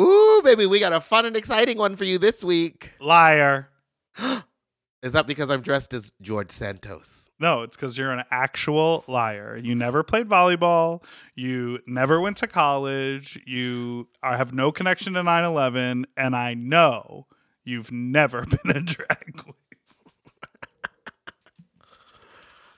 Ooh, baby, we got a fun and exciting one for you this week. Liar. Is that because I'm dressed as George Santos? No, it's because you're an actual liar. You never played volleyball. You never went to college. You are, have no connection to 9 11. And I know you've never been a drag queen.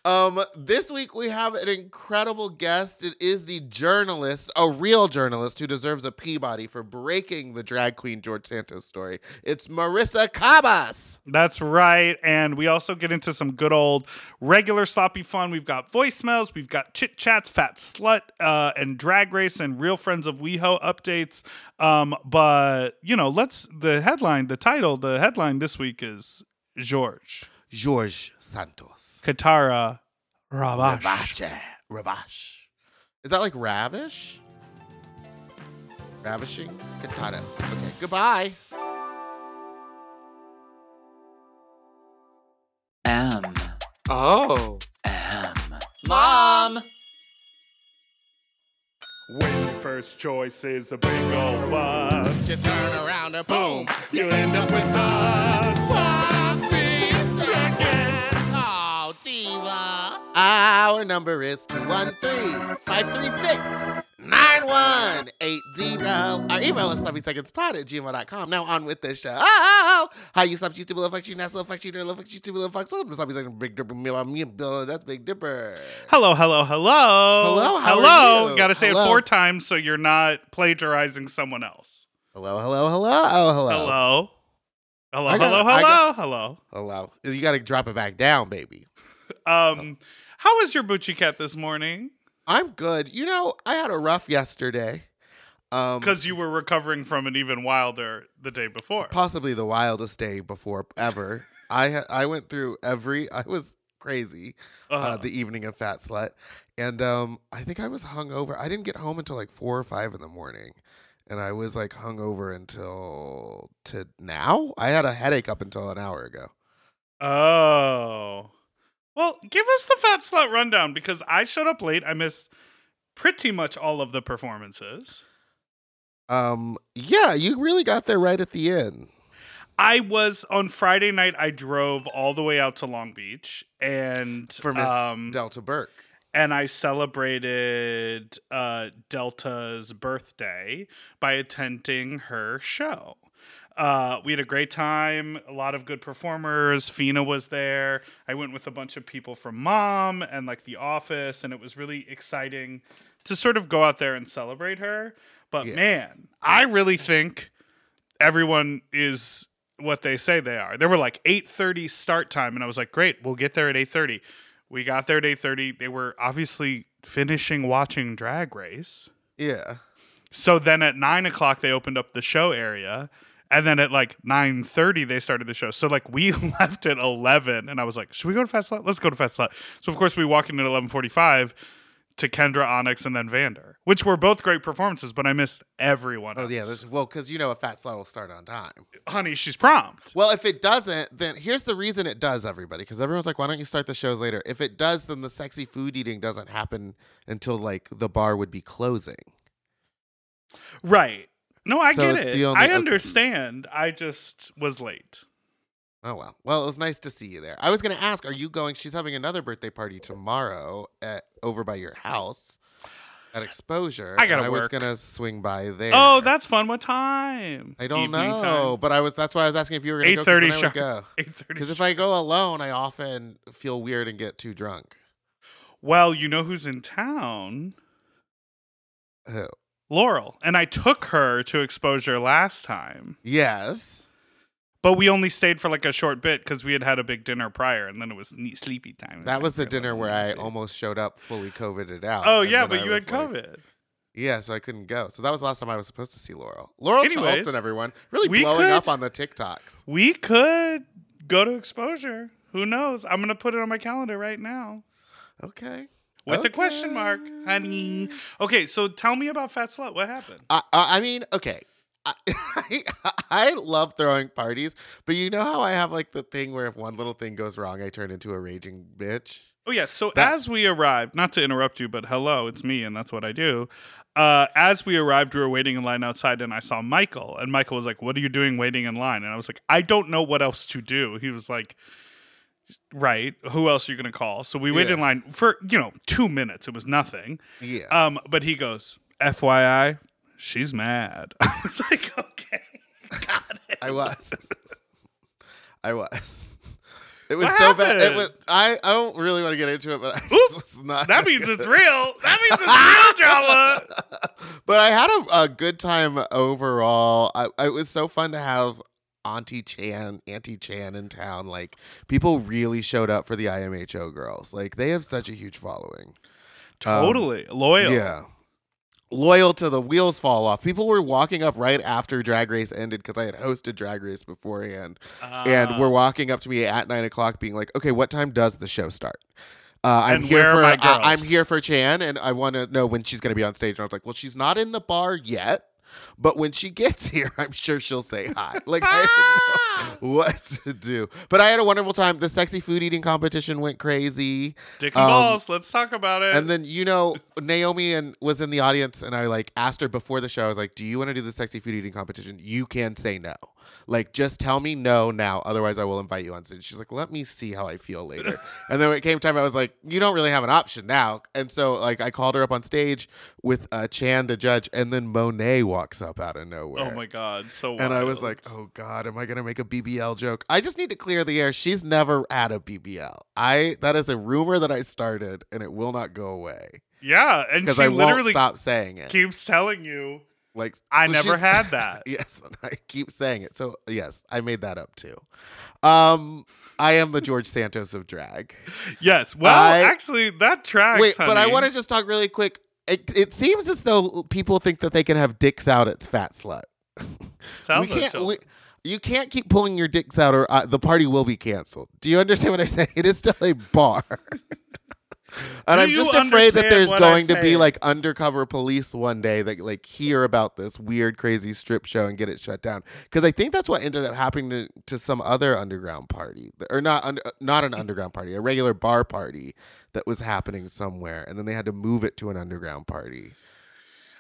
Um, this week we have an incredible guest. It is the journalist, a real journalist who deserves a Peabody for breaking the drag queen George Santos story. It's Marissa Kabas. That's right. And we also get into some good old regular sloppy fun. We've got voicemails, we've got chit chats, fat slut, uh, and drag race, and real friends of WeHo updates. Um, but you know, let's the headline, the title, the headline this week is George George Santos. Kitara Ravash. Ravache. Ravash. Is that like ravish? Ravishing? Katana. Okay, goodbye. M. Oh. M. Mom! When your first choice is a big old bus, You turn around and boom, you end up with us. Our number is 213-536-9180. Our email is sloppysecondspot at gmail.com. Now on with the show. Oh, how you sloppy stupid little fucks, you nasty little fucks, you dirty little fucks, you stupid little fucks. Welcome to Sloppy Second Big Dipper. Me, me, Bill, That's Big Dipper. Hello, hello, hello. Hello, hello. you? Gotta say Hello. it four times so you're not plagiarizing someone else. Hello, hello, hello. Oh, hello. Hello. Hello, got- hello, hello, got- hello. Hello. You got to drop it back down, baby. Um, how was your Bucci cat this morning? I'm good. You know, I had a rough yesterday. Um, Because you were recovering from an even wilder the day before. possibly the wildest day before ever. I ha- I went through every. I was crazy uh, Uh-huh. the evening of Fat Slut, and um, I think I was hungover. I didn't get home until like four or five in the morning, and I was like hungover until to now. I had a headache up until an hour ago. Oh. Well, give us the fat slut rundown because I showed up late. I missed pretty much all of the performances. Um, yeah, you really got there right at the end. I was on Friday night. I drove all the way out to Long Beach and For Miss um, Delta Burke. and I celebrated uh, Delta's birthday by attending her show. Uh, we had a great time, a lot of good performers. Fina was there. I went with a bunch of people from Mom and like The Office, and it was really exciting to sort of go out there and celebrate her. But Yes. man, I really think everyone is what they say they are. There were like 8:30 start time and I was like, "Great, we'll get there at 8:30." We got there at 8:30. They were obviously finishing watching Drag Race. Yeah. So then at 9 o'clock they opened up the show area. And then at like 9:30 they started the show. So like we left at 11 and I was like, "Should we go to Fast Slut? Let's go to Fast Slut." So of course we walk in at 11:45 to Kendra Onyx and then Vander, which were both great performances, but I missed everyone. Oh yeah. else. There's, well, because you know a Fat Slut will start on time. honey, she's prompt. Well, if it doesn't, then here's the reason it does, everybody. Because everyone's like, why don't you start the shows later? If it does, then the sexy food eating doesn't happen until like the bar would be closing. Right. No, I So get it. only- I okay. understand. I just was late. Oh well. Well, it was nice to see you there. I was going to ask, are you going? She's having another birthday party tomorrow at over by your house. at exposure. I gotta I was gonna swing by there. Oh, that's fun. What time? I don't Evening know, time. but I was. That's why I was asking if you were gonna Eight go. 'cause thirty sharp. go. Eight thirty. Because if I go alone, I often feel weird and get too drunk. Well, you know who's in town? Who? Laurel. And I took her to exposure last time, Yes. but we only stayed for like a short bit because we had had a big dinner prior, and then it was ne- sleepy time. That was the dinner where I almost showed up fully COVIDed out. Oh and yeah, but I you had like- COVID. Yeah, so I couldn't go. So that was the last time I was supposed to see Laurel. Laurel Anyways, Charleston, everyone. Really we blowing up on the TikToks. We could go to exposure. Who knows? I'm gonna put it on my calendar right now Okay. With a question mark, Okay. honey. Okay, so tell me about Fat Slut. What happened? I, I I mean, okay. I, I love throwing parties, but you know how I have like the thing where if one little thing goes wrong, I turn into a raging bitch. Oh yeah. So That- as we arrived, not to interrupt you, but hello, it's me, and that's what I do. Uh, as we arrived, we were waiting in line outside, and I saw Michael, and Michael was like, "What are you doing waiting in line?" And I was like, "I don't know what else to do." He was like, "Right, who else are you gonna call?" So we waited in line for you know two minutes. It was nothing. Yeah. Um, but he goes, "FYI, she's mad." I was like, "Okay." got it. I was. I was. It was What so bad. It was. I. I don't really want to get into it, but I just was not. That means it's real. That means it's real drama. but I had a, a good time overall. I, it was so fun to have Auntie Chan, Auntie Chan in town. Like people really showed up for the IMHO girls. Like they have such a huge following. Um, Totally loyal. Yeah. Loyal to the wheels fall off. People were walking up right after Drag Race ended because I had hosted Drag Race beforehand, and Ah. were walking up to me at nine o'clock, being like, "Okay, what time does the show start?" Uh, I'm here for I- I'm here for Chan, and I want to know when she's going to be on stage. And I was like, "Well, she's not in the bar yet." But when she gets here, I'm sure she'll say hi. Like I didn't know what to do. But I had a wonderful time. The sexy food eating competition went crazy. Dick and Um, balls. Let's talk about it. And then you know Naomi and was in the audience, and I like asked her before the show. I was like, "Do you want to do the sexy food eating competition? You can say no. Like, just tell me no now. Otherwise, I will invite you on stage." She's like, "Let me see how I feel later." and then when it came time, I was like, "You don't really have an option now." And so like I called her up on stage with uh, Chan to judge, and then Monet walks up out of nowhere. oh my god, so And I was like, oh God, am I gonna make a BBL joke? I just need to clear the air. She's never had a BBL. I that is a rumor that I started and it will not go away. yeah, and she I literally stop saying it. keeps telling you, like "I never had that." yes, I keep saying it. So yes, I made that up too. Um I am the George Santos of drag. yes. Well, I- actually, that tracks. Wait, but I want to just talk really quick. It, it seems as though people think that they can have dicks out at Fat Slut. Tell we can't. We, you can't keep pulling your dicks out, or uh, the party will be canceled. Do you understand what I'm saying? It is still a bar. and Do I'm just afraid that there's going to be like undercover police one day that like hear about this weird, crazy strip show and get it shut down. Because I think that's what ended up happening to, to some other underground party, or not under, uh, not an underground party, a regular bar party that was happening somewhere, and then they had to move it to an underground party.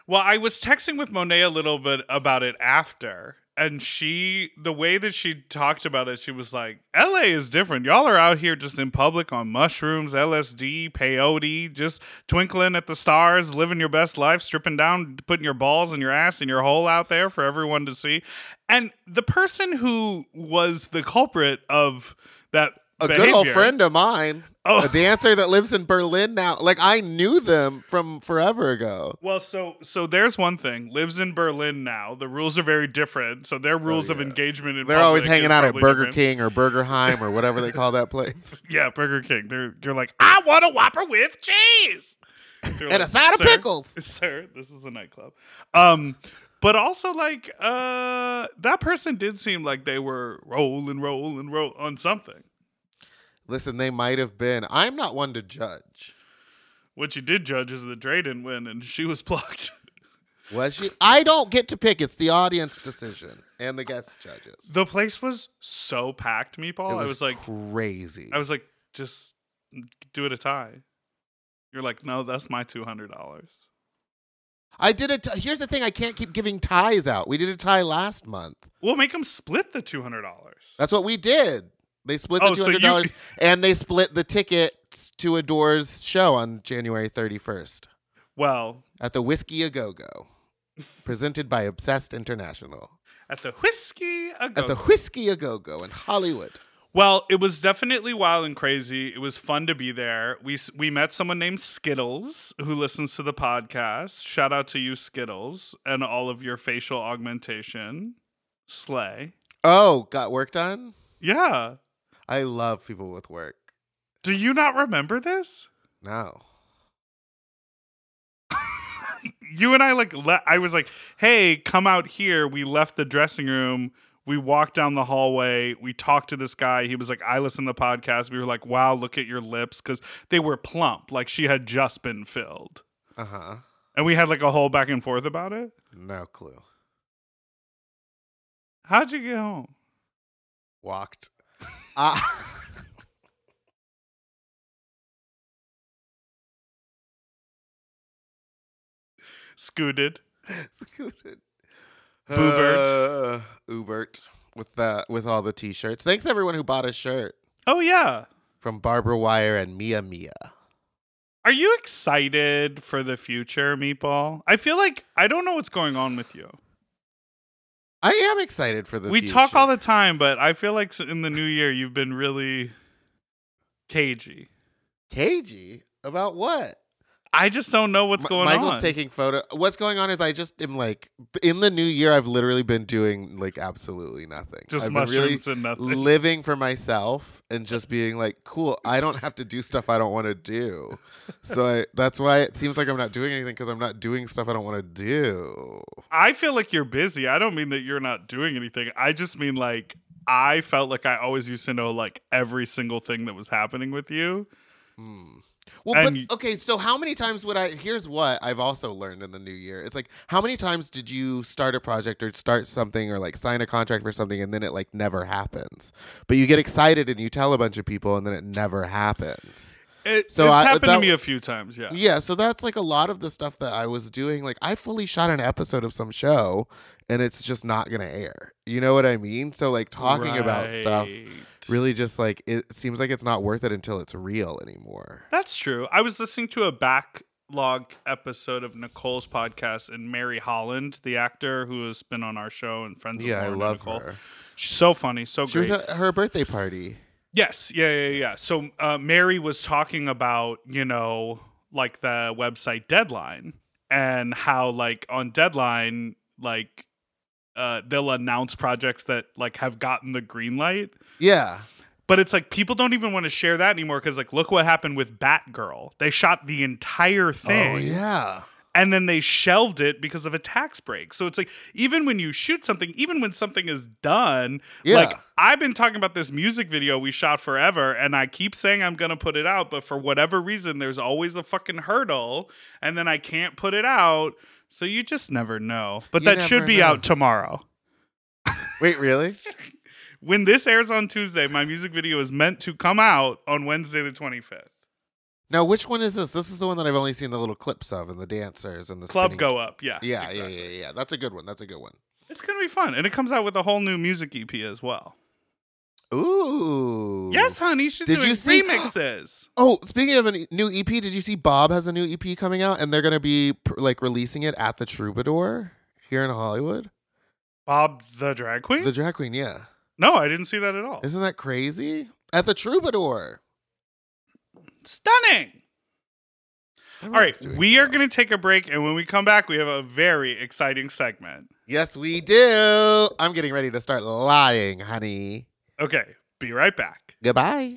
Well, I was texting with Monet a little bit about it after, and she, the way that she talked about it, she was like, "LA is different. Y'all are out here just in public on mushrooms, LSD, peyote, just twinkling at the stars, living your best life, stripping down, putting your balls and your ass in your hole out there for everyone to see." And the person who was the culprit of that. a good old friend of mine, Oh. a dancer that lives in Berlin now. Like I knew them from forever ago. Well, so so there's one thing. Lives in Berlin now. The rules are very different. So their rules of Oh, yeah. engagement in They're always hanging out at Burger different. King or Burgerheim or whatever they call that place. Yeah, Burger King. They're you're like, I want a Whopper with cheese And a side of pickles." Sir, this is a nightclub. Um, but also like uh, that person did seem like they were rolling, rolling, roll on something. Listen, they might have been. I'm not one to judge. What you did judge is that Dre didn't win, and she was plucked. Was she? I don't get to pick. It's the audience decision and the guest judges. the place was so packed, meatball. It I was like, crazy. I was like, just do it a tie. You're like, no, that's my two hundred dollars. I did it. Here's the thing: I can't keep giving ties out. We did a tie last month. We'll make them split the two hundred dollars. That's what we did. They split the Oh, two so hundred you- dollars, and they split the tickets to Adore's show on January thirty first. Well, at the Whiskey A Go Go, presented by Obsessed International. at the whiskey a Go. At the. Whiskey A Go Go in Hollywood. Well, it was definitely wild and crazy. It was fun to be there. We we met someone named Skittles who listens to the podcast. Shout out to you, Skittles, and all of your facial augmentation. Slay. Oh, got work done? Yeah. I love people with work. Do you not remember this? No. You and I like le- I was like, "Hey, come out here." We left the dressing room. We walked down the hallway. We talked to this guy. He was like, "I listen to the podcast." We were like, "Wow, look at your lips cuz they were plump, like she had just been filled." Uh huh. And we had like a whole back and forth about it. No clue. How'd you get home? Walked. Ah. Scooted. Scooted. Boobert. Uh, Ubert with the with all the t-shirts. Thanks everyone who bought a shirt Oh yeah. from Barbara Wire and Mia Mia. Are you excited for the future, Meatball? I feel like I don't know what's going on with you. I am excited for the we future. talk all the time, but I feel like in the new year you've been really cagey. cagey about what? I just don't know what's going Michael's on. taking photo. What's going on is I just am like in the new year. I've literally been doing like absolutely nothing. just I've been really mushrooms and nothing. living for myself and just being like, cool. I don't have to do stuff I don't want to do. So I, that's why it seems like I'm not doing anything because I'm not doing stuff I don't want to do. I feel like you're busy. I don't mean that you're not doing anything. I just mean like I felt like I always used to know like every single thing that was happening with you. Hmm. Well, And but okay. So how many times would I? Here's what I've also learned in the new year. It's like how many times did you start a project or start something or like sign a contract for something and then it like never happens, but you get excited and you tell a bunch of people and then it never happens. It, So it's I- happened that- to me a few times. Yeah. Yeah, so that's like a lot of the stuff that I was doing. Like I fully shot an episode of some show and it's just not gonna air. You know what I mean? So like talking about stuff Right. Really just like it seems like it's not worth it until it's real anymore. That's true. I was listening to a backlog episode of Nicole's podcast, and Mary Holland, the actor who has been on our show and friends of Yeah, I love Nicole. her. She's so funny, so She great. was at her birthday party. Yes, yeah, yeah, yeah. So uh, Mary was talking about, you know, like the website Deadline and how, like, on Deadline, like, uh, they'll announce projects that like have gotten the green light, Yeah. but it's like people don't even want to share that anymore because, like, look what happened with Batgirl. They shot the entire oh, thing, Oh yeah. and then they shelved it because of a tax break. So it's like even when you shoot something, even when something is done, yeah. like I've been talking about this music video we shot forever, and I keep saying I'm gonna put it out, but for whatever reason, there's always a fucking hurdle, and then I can't put it out. So you just never know. But You that should be know. out tomorrow. Wait, really? When this airs on Tuesday, my music video is meant to come out on Wednesday the 25th. now, which one is this? This is the one that I've only seen the little clips of and the dancers and the Club spinning- Go Up, yeah. Yeah, exactly. yeah, yeah, yeah. That's a good one. That's a good one. It's gonna be fun, and it comes out with a whole new music EP as well. Ooh. Yes, honey, she's Did doing you see- remixes. Oh, speaking of a new EP, did you see Bob has a new EP coming out and they're going to be like releasing it at the Troubadour here in Hollywood? Bob the drag queen? The drag queen, yeah. No, I didn't see that at all. Isn't that crazy? At the Troubadour. Stunning. All right, we are going to take a break, and when we come back, we have a very exciting segment. Yes, we do. I'm getting ready to start lying, honey. Okay, be right back. Goodbye.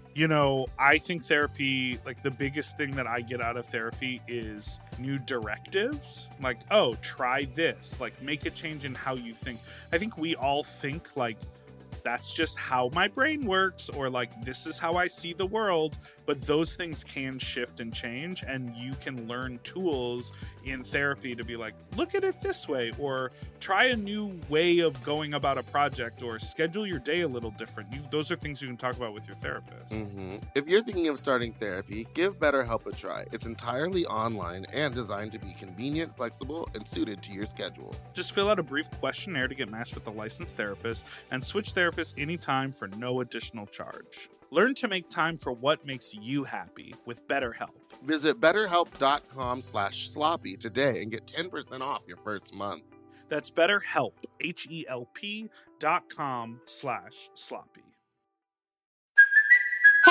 You know, I think therapy, like the biggest thing that I get out of therapy is new directives. Like, oh, try this. Like, make a change in how you think. I think we all think, like, that's just how my brain works, or like, this is how I see the world but those things can shift and change and you can learn tools in therapy to be like look at it this way or try a new way of going about a project or schedule your day a little different. You, those are things you can talk about with your therapist. Mm-hmm. if you're thinking of starting therapy give betterhelp a try. It's entirely online and designed to be convenient flexible and suited to your schedule. Just fill out a brief questionnaire to get matched with a licensed therapist and switch anytime for no additional charge Learn to make time for what makes you happy with BetterHelp. Visit betterhelp.com slash sloppy today and get 10% off your first month. That's betterhelp, H-E-L-P dot com slash sloppy.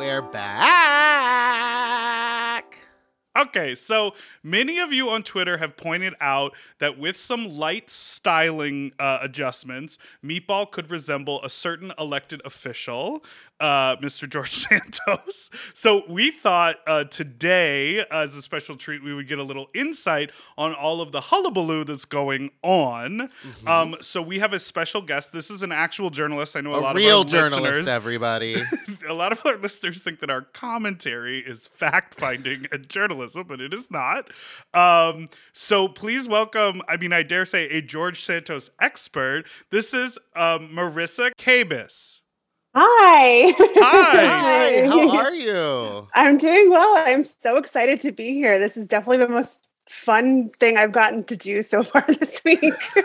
We're back. Okay, so many of you on Twitter have pointed out that with some light styling uh, adjustments, Meatball could resemble a certain elected official uh, Mr. George Santos. So we thought uh, today, as a special treat, we would get a little insight on all of the hullabaloo that's going on. Mm-hmm. Um, so we have a special guest. This is an actual journalist. I know a, a lot of our journalist, listeners, everybody. a lot of our listeners think that our commentary is fact finding and journalism, but it is not. Um, so please welcome. I mean, I dare say a George Santos expert. This is um, Marissa Kabas. Hi. Hi. Hi. How are you? I'm doing well. I'm so excited to be here. This is definitely the most fun thing I've gotten to do so far this week.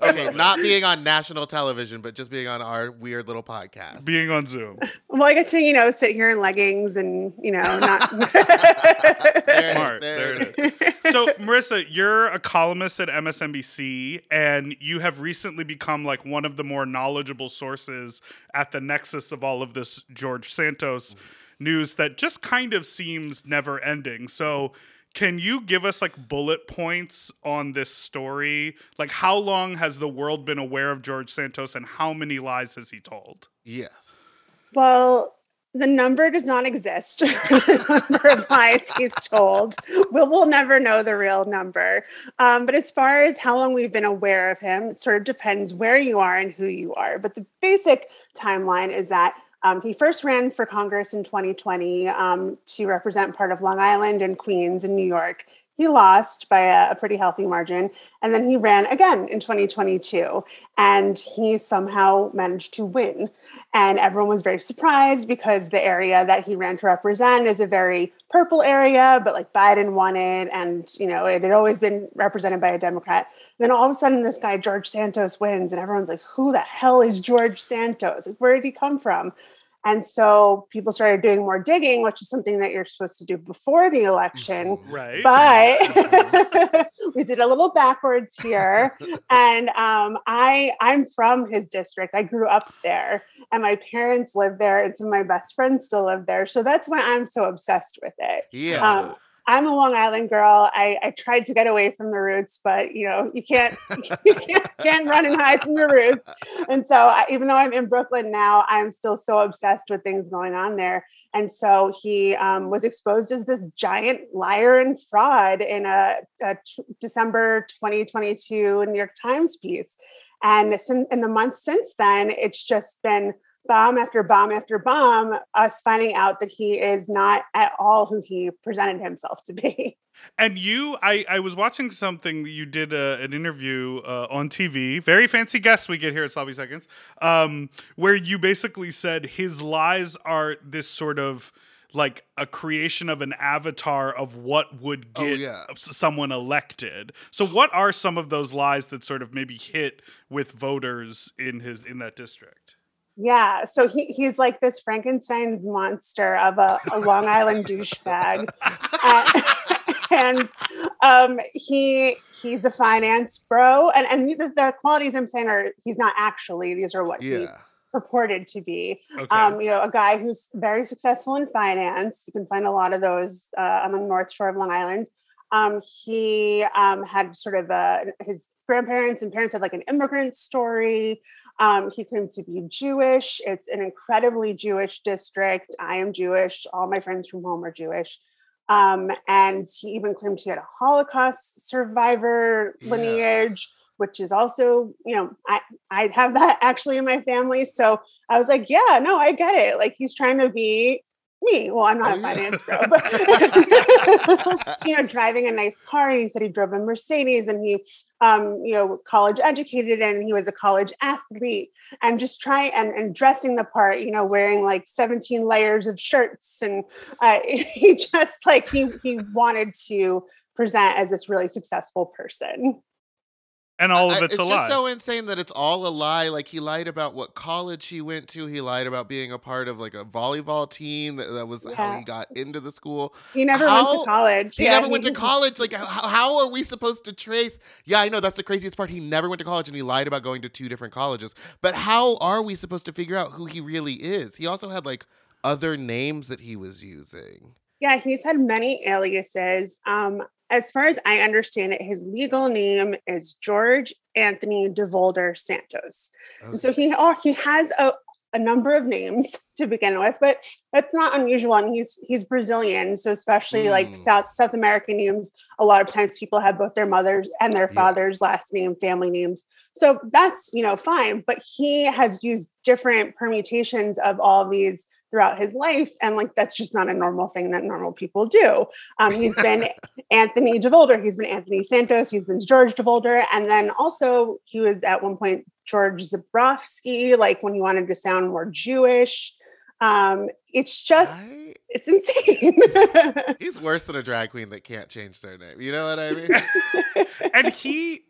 okay, not being on national television, but just being on our weird little podcast. Being on Zoom. Well, I get to, you know, sit here in leggings and, you know, not there smart. There, there it is. So, Marissa, you're a columnist at MSNBC and you have recently become like one of the more knowledgeable sources at the nexus of all of this George Santos mm-hmm. News that just kind of seems never ending. So, can you give us like bullet points on this story? Like, how long has the world been aware of George Santos and how many lies has he told? Yes. Well, the number does not exist the number of lies he's told. We'll, we'll never know the real number. Um, but as far as how long we've been aware of him, it sort of depends where you are and who you are. But the basic timeline is that um, he first ran for Congress in 2020 um, to represent part of Long Island and Queens in New York. He lost by a, a, pretty healthy margin. And then he ran again in 2022 and he somehow managed to win. And everyone was very surprised because the area that he ran to represent is a very purple area, but like Biden won it. And, you know, it had always been represented by a Democrat. And then all of a sudden, this guy, George Santos, wins. And everyone's like, who the hell is George Santos? Like, where did he come from? And so people started doing more digging, which is something that you're supposed to do before the election. Right. But we did a little backwards here. and um, I I'm from his district. I grew up there and my parents live there and some of my best friends still live there. So that's why I'm so obsessed with it. Yeah. Um, I'm a Long Island girl. I, I tried to get away from the roots, but you know you can't you can't, can't run and hide from the roots. And so I, even though I'm in Brooklyn now, I'm still so obsessed with things going on there. And so he um, was exposed as this giant liar and fraud in a, a t- December 2022 New York Times piece. And in the month since then, it's just been bomb after bomb after bomb, us finding out that he is not at all who he presented himself to be. And you, I, I was watching something that you did uh, an interview uh, on TV. Very fancy guest we get here at Sloppy Seconds, um, where you basically said his lies are this sort of like a creation of an avatar of what would Oh, get yeah. someone elected. So, what are some of those lies that sort of maybe hit with voters in his in that district? Yeah, so he, he's like this Frankenstein's monster of a, a Long Island douchebag, uh, and um, he he's a finance bro, and and the, the qualities I'm saying are he's not actually. These are what he purported to be. Okay. Um, you know, a guy who's very successful in finance. You can find a lot of those uh, on the North Shore of Long Island. Um, he um, had sort of a, his grandparents and parents had like an immigrant story. Um, he claimed to be Jewish. It's an incredibly Jewish district. I am Jewish. All my friends from home are Jewish. Um, and he even claimed he had a Holocaust survivor Yeah. lineage, which is also, you know, I I have that actually in my family. So I was like, yeah, no, I get it. Like he's trying to be me. Well, I'm not Oh, a yeah. finance bro, but you know, driving a nice car. He said he drove a Mercedes and he um, you know, college educated and he was a college athlete and just trying and, and dressing the part, you know, wearing like 17 layers of shirts. And uh, he just like he he wanted to present as this really successful person. And all of I- it's, a just lie. so insane that it's all a lie. Like he lied about what college he went to. He lied about being a part of like a volleyball team. That, that was how he got into the school. He never went to college. He Yeah, never went to college. Like how, how are we supposed to trace? Yeah, I know that's the craziest part. He never went to college and he lied about going to two different colleges. But how are we supposed to figure out who he really is? He also had like other names that he was using. Yeah, he's had many aliases. Um, as far as I understand it, his legal name is George Anthony DeVolder Santos. And so he oh, he has a, a number of names to begin with, but that's not unusual. And he's he's Brazilian, so especially like Mm. South South American names, a lot of times people have both their mother's and their Yeah. father's last name, family names. So that's you know fine. But he has used different permutations of all these throughout his life, and like that's just not a normal thing that normal people do. Um, he's been Anthony DeVolder, he's been Anthony Santos, he's been George DeVolder, and then also he was at one point George Zabrowski, like when he wanted to sound more Jewish. Um, it's just, Right? it's insane. He's worse than a drag queen that can't change their name. You know what I mean? and he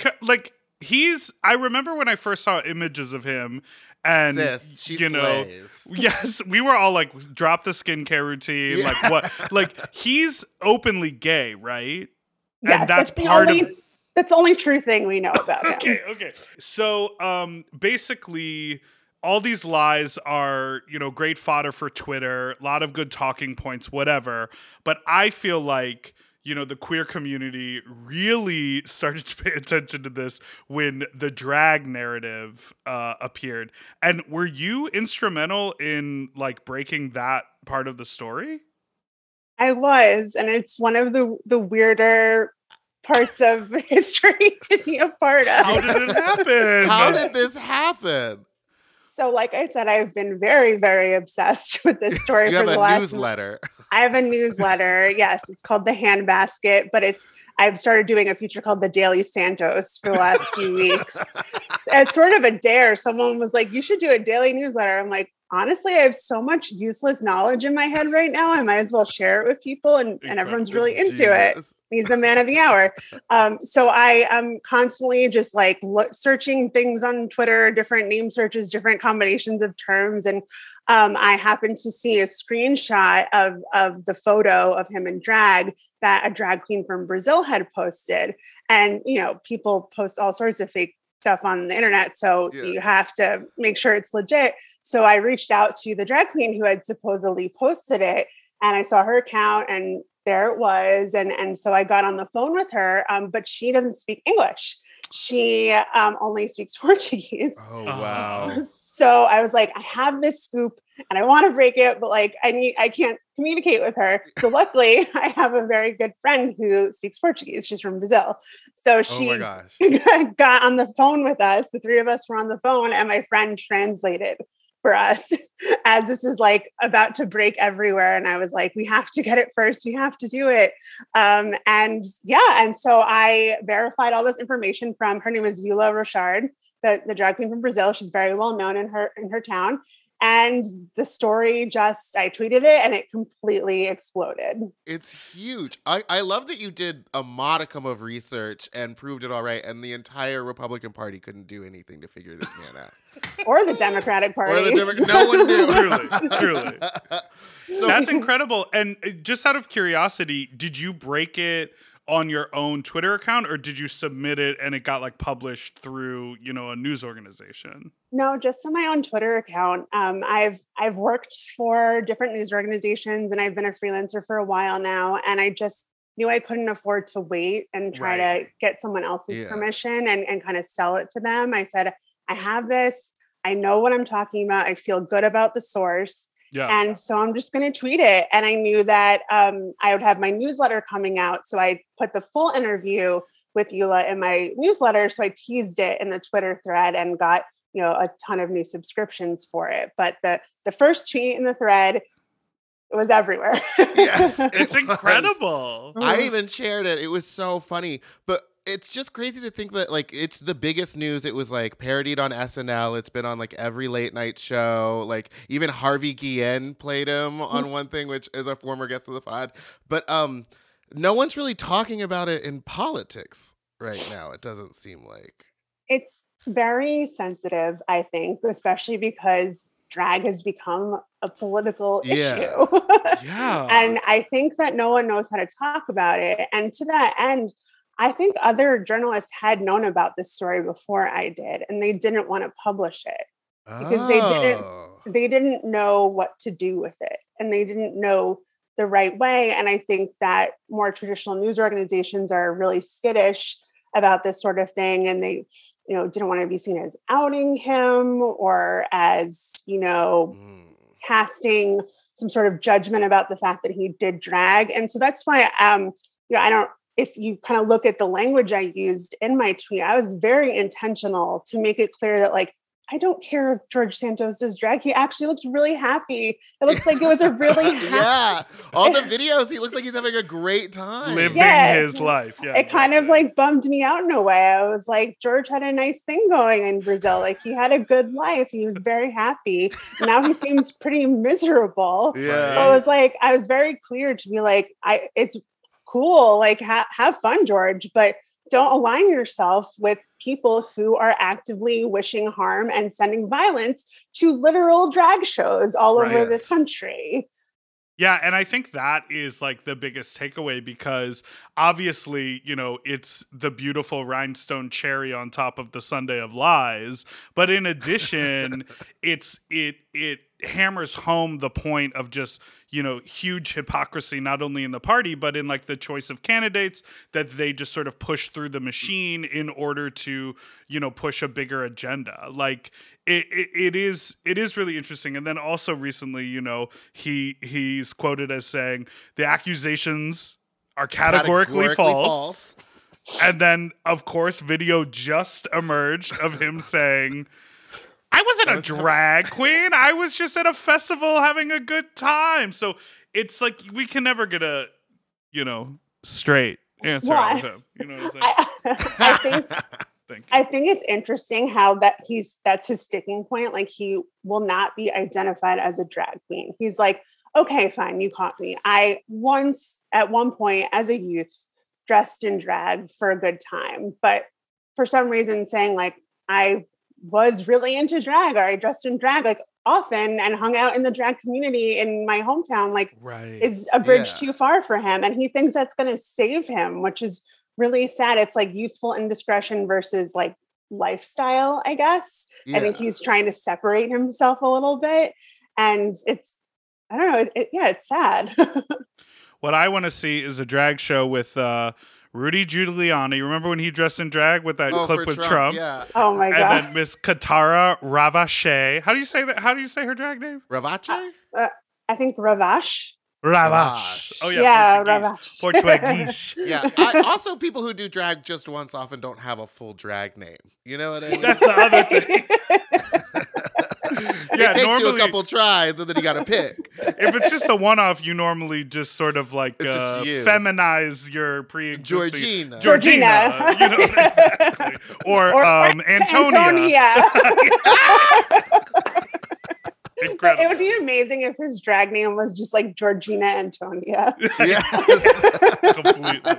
c- like he's i remember when i first saw images of him and Sis, she you know slays. yes we were all like drop the skincare routine Yeah. like what like he's openly gay right Yes, and that's, the part only, of that's the only true thing we know about him. okay okay so um basically all these lies are you know great fodder for twitter a lot of good talking points whatever but i feel like you know the queer community really started to pay attention to this when the drag narrative uh, appeared and were you instrumental in like breaking that part of the story I was, and it's one of the the weirder parts of history to be a part of. how did it happen How did this happen? So, like I said, I've been very, very obsessed with this story You for have the a last. newsletter. I have a newsletter. Yes, it's called the Hand Basket, but it's I've started doing a feature called the Daily Santos for the last few weeks. As sort of a dare, someone was like, "You should do a daily newsletter." I'm like, honestly, I have so much useless knowledge in my head right now. I might as well share it with people, and, and everyone's really into it Jesus. He's the man of the hour. Um, so i am constantly just like look, searching things on twitter different name searches different combinations of terms and um, i happened to see a screenshot of, of the photo of him in drag that a drag queen from brazil had posted. And you know people post all sorts of fake stuff on the internet so Yeah. you have to make sure it's legit. So i reached out to the drag queen who had supposedly posted it and I saw her account and there it was. And, and so I got on the phone with her, um, but she doesn't speak English. She um, only speaks Portuguese. Oh Uh-huh. wow. So I was like, I have this scoop and I want to break it, but like I need, I can't communicate with her. So luckily I have a very good friend who speaks Portuguese. She's from Brazil. So Oh she my gosh. got on the phone with us. The three of us were on the phone and my friend translated for us as this is like about to break everywhere. And I was like, we have to get it first. We have to do it. Um, and yeah, and so I verified all this information from her name is Eula Rochard, the, the drag queen from Brazil. She's very well known in her in her town. And the story just, I tweeted it and it completely exploded. It's huge. I, I love that you did a modicum of research and proved it all right, and the entire Republican Party couldn't do anything to figure this man out. Or the Democratic Party. Or the Demo- no one knew. Truly, truly. So- That's incredible. And uh, just out of curiosity, did you break it on your own Twitter account or did you submit it and it got like published through, you know, a news organization? No, just on my own Twitter account. Um, I've I've worked for different news organizations and I've been a freelancer for a while now, and I just knew I couldn't afford to wait and try to get someone else's Yeah. permission and and kind of sell it to them. I said, I have this. I know what I'm talking about. I feel good about the source. Yeah. And so I'm just going to tweet it. And I knew that um, I would have my newsletter coming out. So I put the full interview with Eula in my newsletter. So I teased it in the Twitter thread and got, you know, a ton of new subscriptions for it. But the the first tweet in the thread, it was everywhere. Yes, it it's was. incredible. I even shared it. It was so funny. But it's just crazy to think that like it's the biggest news. It was like parodied on SNL. It's been on like every late night show. Like even Harvey Guillen played him on one thing, which is a former guest of the pod. But um no one's really talking about it in politics right now. It doesn't seem like. it's very sensitive, I think, especially because drag has become a political Yeah. issue. Yeah. and I think that no one knows how to talk about it. And to that end, I think other journalists had known about this story before I did, and they didn't want to publish it. Because they didn't- Oh. They didn't know what to do with it, and they didn't know the right way. And I think that more traditional news organizations are really skittish about this sort of thing, and they, you know, didn't want to be seen as outing him or as, you know, Mm. casting some sort of judgment about the fact that he did drag. And so that's why um you know I don't if you kind of look at the language I used in my tweet, I was very intentional to make it clear that like I don't care if George Santos does drag. He actually looks really happy. It looks like it was a really happy yeah. All the videos, he looks like he's having a great time. Living Yeah. his life. Yeah. it kind of like bummed me out in a way. I was like, George had a nice thing going in Brazil. Like he had a good life. He was very happy. Now he seems pretty miserable. Yeah. So I was like, I was very clear to be like, I it's cool, like ha- have fun, George, but don't align yourself with people who are actively wishing harm and sending violence to literal drag shows all over Right. this country. Yeah, and I think that is like the biggest takeaway because obviously, you know, it's the beautiful rhinestone cherry on top of the Sunday of lies, but in addition, it's it it hammers home the point of just you know huge hypocrisy not only in the party but in like the choice of candidates that they just sort of push through the machine in order to you know push a bigger agenda. Like it, it, it is it is really interesting. And then also recently you know he he's quoted as saying the accusations are categorically, false. false. and then of course video just emerged of him saying I wasn't a drag queen. I was just at a festival having a good time. So it's like we can never get a, you know, straight answer Well, out of him. You know what I'm saying? I, I think I think it's interesting how that he's that's his sticking point. Like he will not be identified as a drag queen. He's like, okay, fine, you caught me. I once at one point as a youth dressed in drag for a good time, but for some reason saying like I was really into drag or I dressed in drag like often and hung out in the drag community in my hometown like right. is a bridge Yeah. too far for him and he thinks that's going to save him which is really sad it's like youthful indiscretion versus like lifestyle i guess i think he's trying to separate himself a little bit and it's i don't know it, it- yeah it's sad what I want to see is a drag show with uh, Rudy Giuliani. Remember when he dressed in drag with that Oh, clip with Trump? Yeah. oh my god. And then Miss Kitara Ravache. How do you say that? How do you say her drag name? Ravache? Uh, uh, i think ravash Ravache. Oh yeah, Yeah, Portuguese. Ravache. Portuguese. Yeah. I, also, people who do drag just once often don't have a full drag name. You know what I mean? That's the other thing. Yeah, it takes you normally- a couple tries, and then you got to pick. if it's just a one-off, you normally just sort of like uh, you. feminize your pre-existing Georgina. Georgina, Georgina. you know exactly, or, Or um, Antonia. Antonia. Incredible. It would be amazing if his drag name was just like Georgina Antonia. Yes. completely.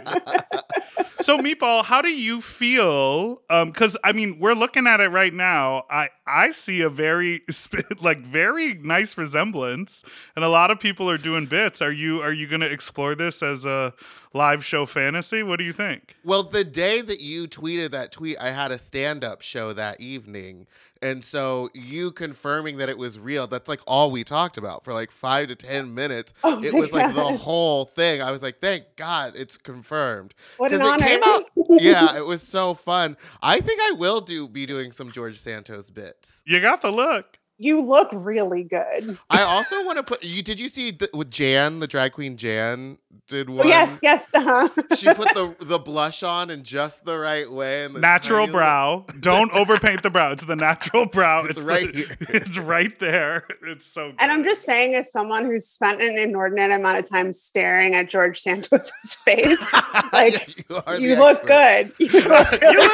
So, Meatball, how do you feel? Um, because I mean, we're looking at it right now. I I see a very like very nice resemblance, and a lot of people are doing bits. Are you are you going to explore this as a live show fantasy? What do you think? Well, the day that you tweeted that tweet, I had a stand up show that evening. And so you confirming that it was real, that's like all we talked about for like five to 10 minutes. Oh it my was like the whole thing. I was like, thank God it's confirmed. What an 'Cause it honor. came out. Yeah, it was so fun. I think I will do be doing some George Santos bits. You got the look. You look really good. I also want to put you. Did you see th- with Jan, the drag queen Jan, did Oh, one? yes, yes. Uh-huh. She put the the blush on in just the right way and the Natural tiny little- brow. Don't overpaint the brow. It's the natural brow. It's the- right here. It's right there. It's so. Good. And I'm just saying, as someone who's spent an inordinate amount of time staring at George Santos's face, like you, are you look good. You look good.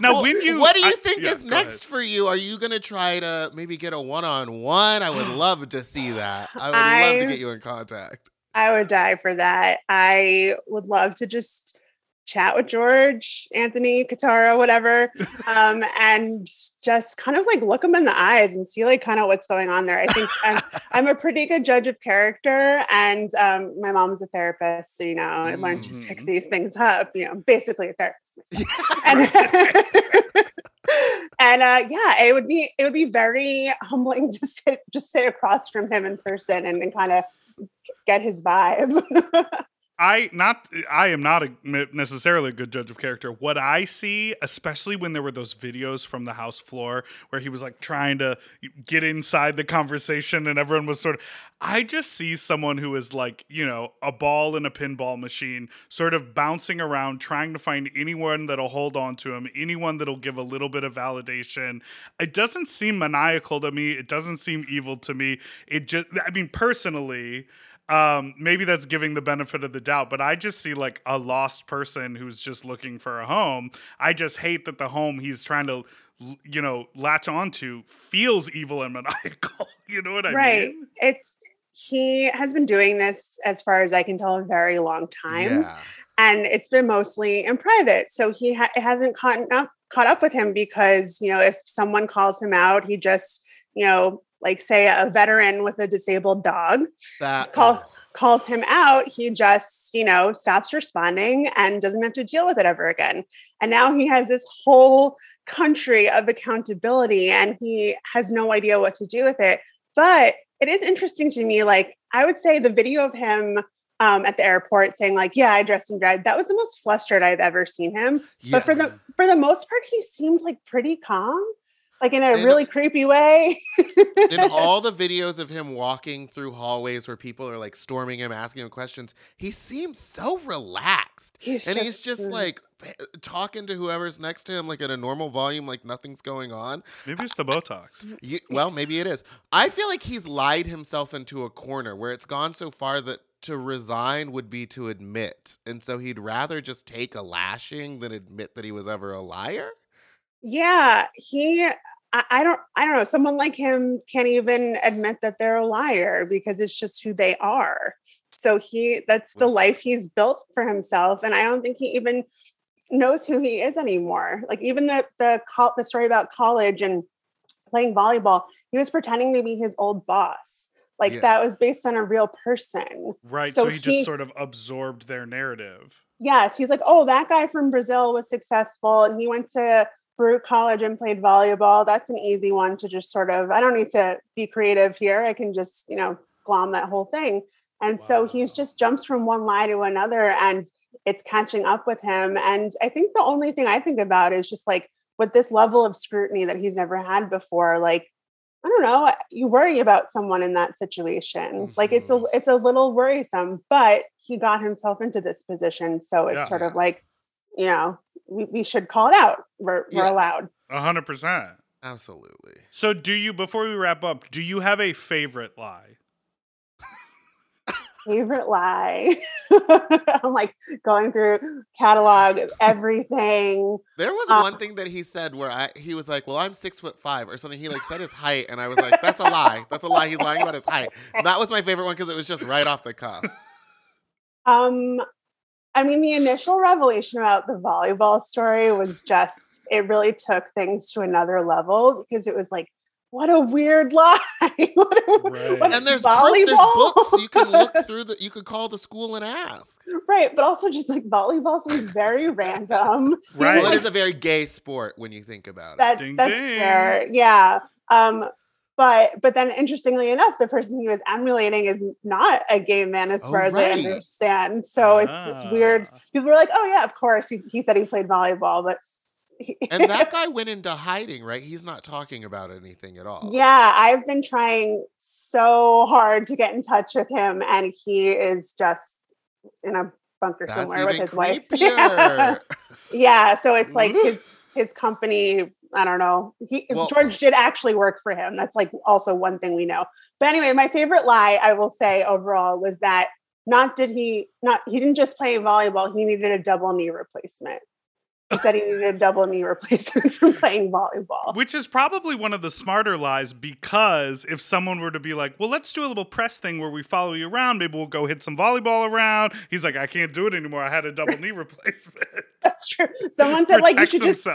Now, Well, when you, what do you I- think yeah, is next ahead. for you? Are you gonna try to maybe get a one on one? I would love to see that. I would love to get you in contact. I would die for that. I would love to just chat with George, Anthony, Kitara, whatever, um, and just kind of like look him in the eyes and see like kind of what's going on there. I think I'm, I'm a pretty good judge of character, and um, my mom's a therapist, so you know I learned to pick Mhm. these things up. You know, basically a therapist. myself. and and uh, yeah, it would be it would be very humbling to sit just sit across from him in person and, and kind of get his vibe. I not I am not a, necessarily a good judge of character. What I see, especially when there were those videos from the house floor where he was like trying to get inside the conversation and everyone was sort of I just see someone who is like, you know, a ball in a pinball machine, sort of bouncing around trying to find anyone that'll hold on to him, anyone that'll give a little bit of validation. It doesn't seem maniacal to me. It doesn't seem evil to me. It just I mean personally, um maybe that's giving the benefit of the doubt but i just see like a lost person who's just looking for a home i just hate that the home he's trying to you know latch onto feels evil and maniacal you know what i right. mean Right. It's he has been doing this as far as I can tell a very long time. Yeah. and it's been mostly in private. So he ha- it hasn't caught up caught up with him because you know if someone calls him out, he just you know like say a veteran with a disabled dog That call calls him out, he just you know stops responding and doesn't have to deal with it ever again. And now he has this whole country of accountability, and he has no idea what to do with it. But it is interesting to me. Like I would say the video of him um, at the airport saying like, "Yeah, I dressed in drag." That was the most flustered I've ever seen him. But for the for the most part, he seemed like pretty calm, like in a And- really creepy way. in all the videos of him walking through hallways where people are like storming him, asking him questions, he seems so relaxed. He's and he's just- just mm. like talking to whoever's next to him, like at a normal volume, like nothing's going on. maybe it's the botox You, well, maybe it is. I feel like he's lied himself into a corner where it's gone so far that to resign would be to admit. And so he'd rather just take a lashing than admit that he was ever a liar. Yeah, he. I, I don't. I don't know. Someone like him can't even admit that they're a liar because it's just who they are. So he. That's the life he's built for himself, and I don't think he even knows who he is anymore. Like even the the the story about college and playing volleyball, he was pretending to be his old boss. Like Yeah. that was based on a real person. right so, So he, just sort of absorbed their narrative Yes, he's like, oh, that guy from Brazil was successful and he went to Baruch College and played volleyball. That's an easy one to just sort of, I don't need to be creative here. I can just, you know, glom that whole thing. And so he's just jumps from one lie to another and it's catching up with him. And I think the only thing I think about is just like with this level of scrutiny that he's never had before, like, I don't know, you worry about someone in that situation. Like it's a Mhm. it's a little worrisome, but he got himself into this position. So it's Yeah. sort of like, you know, we, we should call it out. We're, we're Yeah. allowed. A hundred percent Absolutely. So, do you, before we wrap up, do you have a favorite lie? Favorite lie. I'm like going through catalog of everything. There was Uh, one thing that he said where I he was like, "Well, I'm six foot five or something." He like said his height, and I was like, "That's a lie. That's a lie. He's lying about his height." That was my favorite one because it was just right off the cuff. Um, I mean, the initial revelation about the volleyball story was just, it really took things to another level because it was like, what a weird lie. what a, Right. what- And there's volleyball. proof, there's books you can look through. The, you could call the school and ask. right. But also just like volleyball seems very random. Right. Well, it is a very gay sport when you think about it. That, Ding, that's ding. fair. Yeah. Um, but but then interestingly enough, the person he was emulating is not a gay man as Oh, far as I understand. So it's this weird Ah. people were like, oh yeah, of course. He, he said he played volleyball, but he- and that guy went into hiding, right? He's not talking about anything at all. yeah, I've been trying so hard to get in touch with him, and he is just in a bunker That's somewhere with his wife. creepier. yeah, so it's like his his company. I don't know. He Well- George did actually work for him. That's like also one thing we know. But anyway, my favorite lie I will say overall was that not did he not he didn't just play volleyball. He needed a double knee replacement. He said he needed a double knee replacement from playing volleyball. Which is probably one of the smarter lies because if someone were to be like, well, let's do a little press thing where we follow you around, maybe we'll go hit some volleyball around. He's like, I can't do it anymore. I had a double knee replacement. That's true. Someone said like you should just,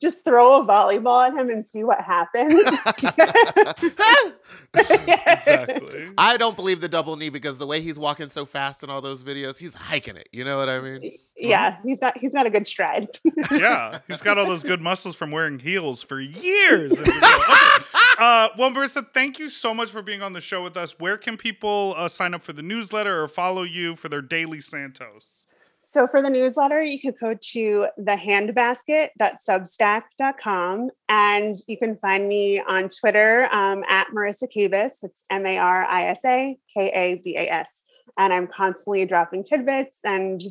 just throw a volleyball at him and see what happens. Exactly. I don't believe the double knee because the way he's walking so fast in all those videos, he's hiking it. You know what I mean? yeah, he's got he's got a good stride. yeah, he's got all those good muscles from wearing heels for years. Okay. Uh, well, Marissa, thank you so much for being on the show with us. Where can people uh, sign up for the newsletter or follow you for their daily Santos? So for the newsletter, you could go to thehandbasket.substack.com and you can find me on Twitter um, at Marissa Kabas. It's M A R I S A K A B A S. And I'm constantly dropping tidbits and,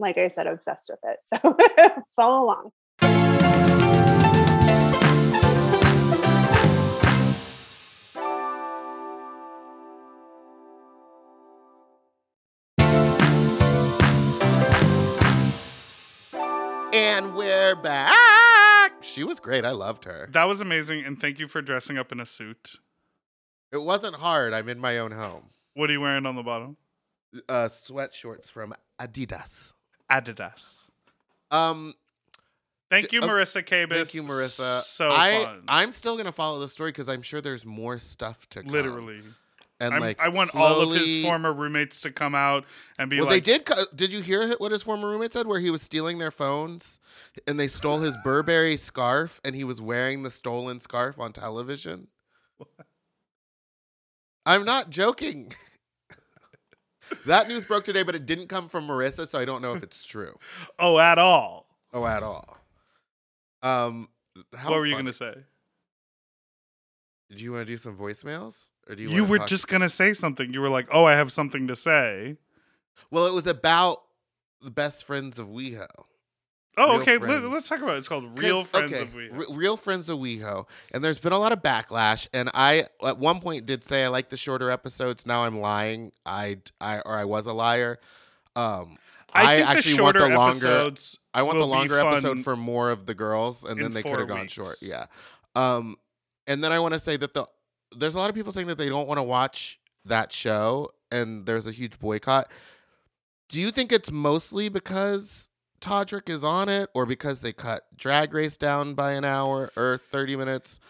like I said, obsessed with it. So follow along. And we're back. She was great. I loved her. That was amazing, and thank you for dressing up in a suit. It wasn't hard. I'm in my own home. What are you wearing on the bottom? Uh, sweat shorts from Adidas. Adidas. Um, Thank you, uh, Marissa Kabas. thank you, Marissa. So I fun. I'm still gonna follow the story because I'm sure there's more stuff to come. Literally. And I'm- like I want all of his former roommates to come out and be Well, like, they did. Did you hear what his former roommate said? Where he was stealing their phones, and they stole his Burberry scarf, and he was wearing the stolen scarf on television. I'm not joking. that news broke today, but it didn't come from Marissa, so I don't know if it's true. oh, at all. Oh, at all. Um, how what were you funny. to say? Did you want to do some voicemails, or do you? You, were just going to say something. You were like, oh, I have something to say. Well, it was about the best friends of WeHo. Oh, Real okay. friends. Let, us talk about it. It's called Real Friends okay, of We. Re- Real Friends of WeHo. And there's been a lot of backlash. And I, at one point, did say I like the shorter episodes. Now I'm lying. I, I or I was a liar. Um, I, I, think actually the want the longer. episodes I want the longer episode for more of the girls, and then they could have gone short. Yeah. Um, and then I want to say that the there's a lot of people saying that they don't want to watch that show, and there's a huge boycott. Do you think it's mostly because Todrick is on it, or because they cut Drag Race down by an hour or thirty minutes,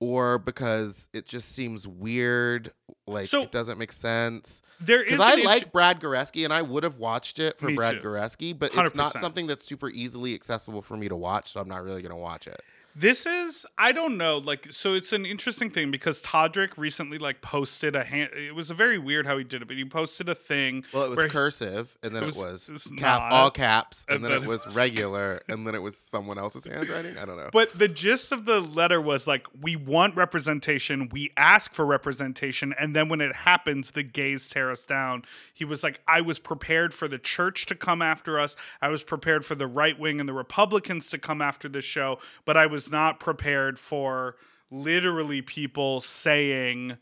or because it just seems weird, like So- it doesn't make sense? There is Because I int- like Brad Goreski, and I would have watched it for Brad too. Goreski, but it's not something that's super easily accessible for me to watch, so I'm not really gonna watch it. This is I don't know like so it's an interesting thing because Todrick recently like posted a hand it was a very weird how he did it but he posted a thing Well, it was cursive, and then It it was- was, cap, not. all caps, and, And then, then it it was, was- regular, and then it was someone else's handwriting. I don't know. But the gist of the letter was like, we want representation, we ask for representation, and then when it happens, the gays tear us down. He was like, I was prepared for the church to come after us, I was prepared for the right wing and the Republicans to come after this show, but I was not prepared for literally people saying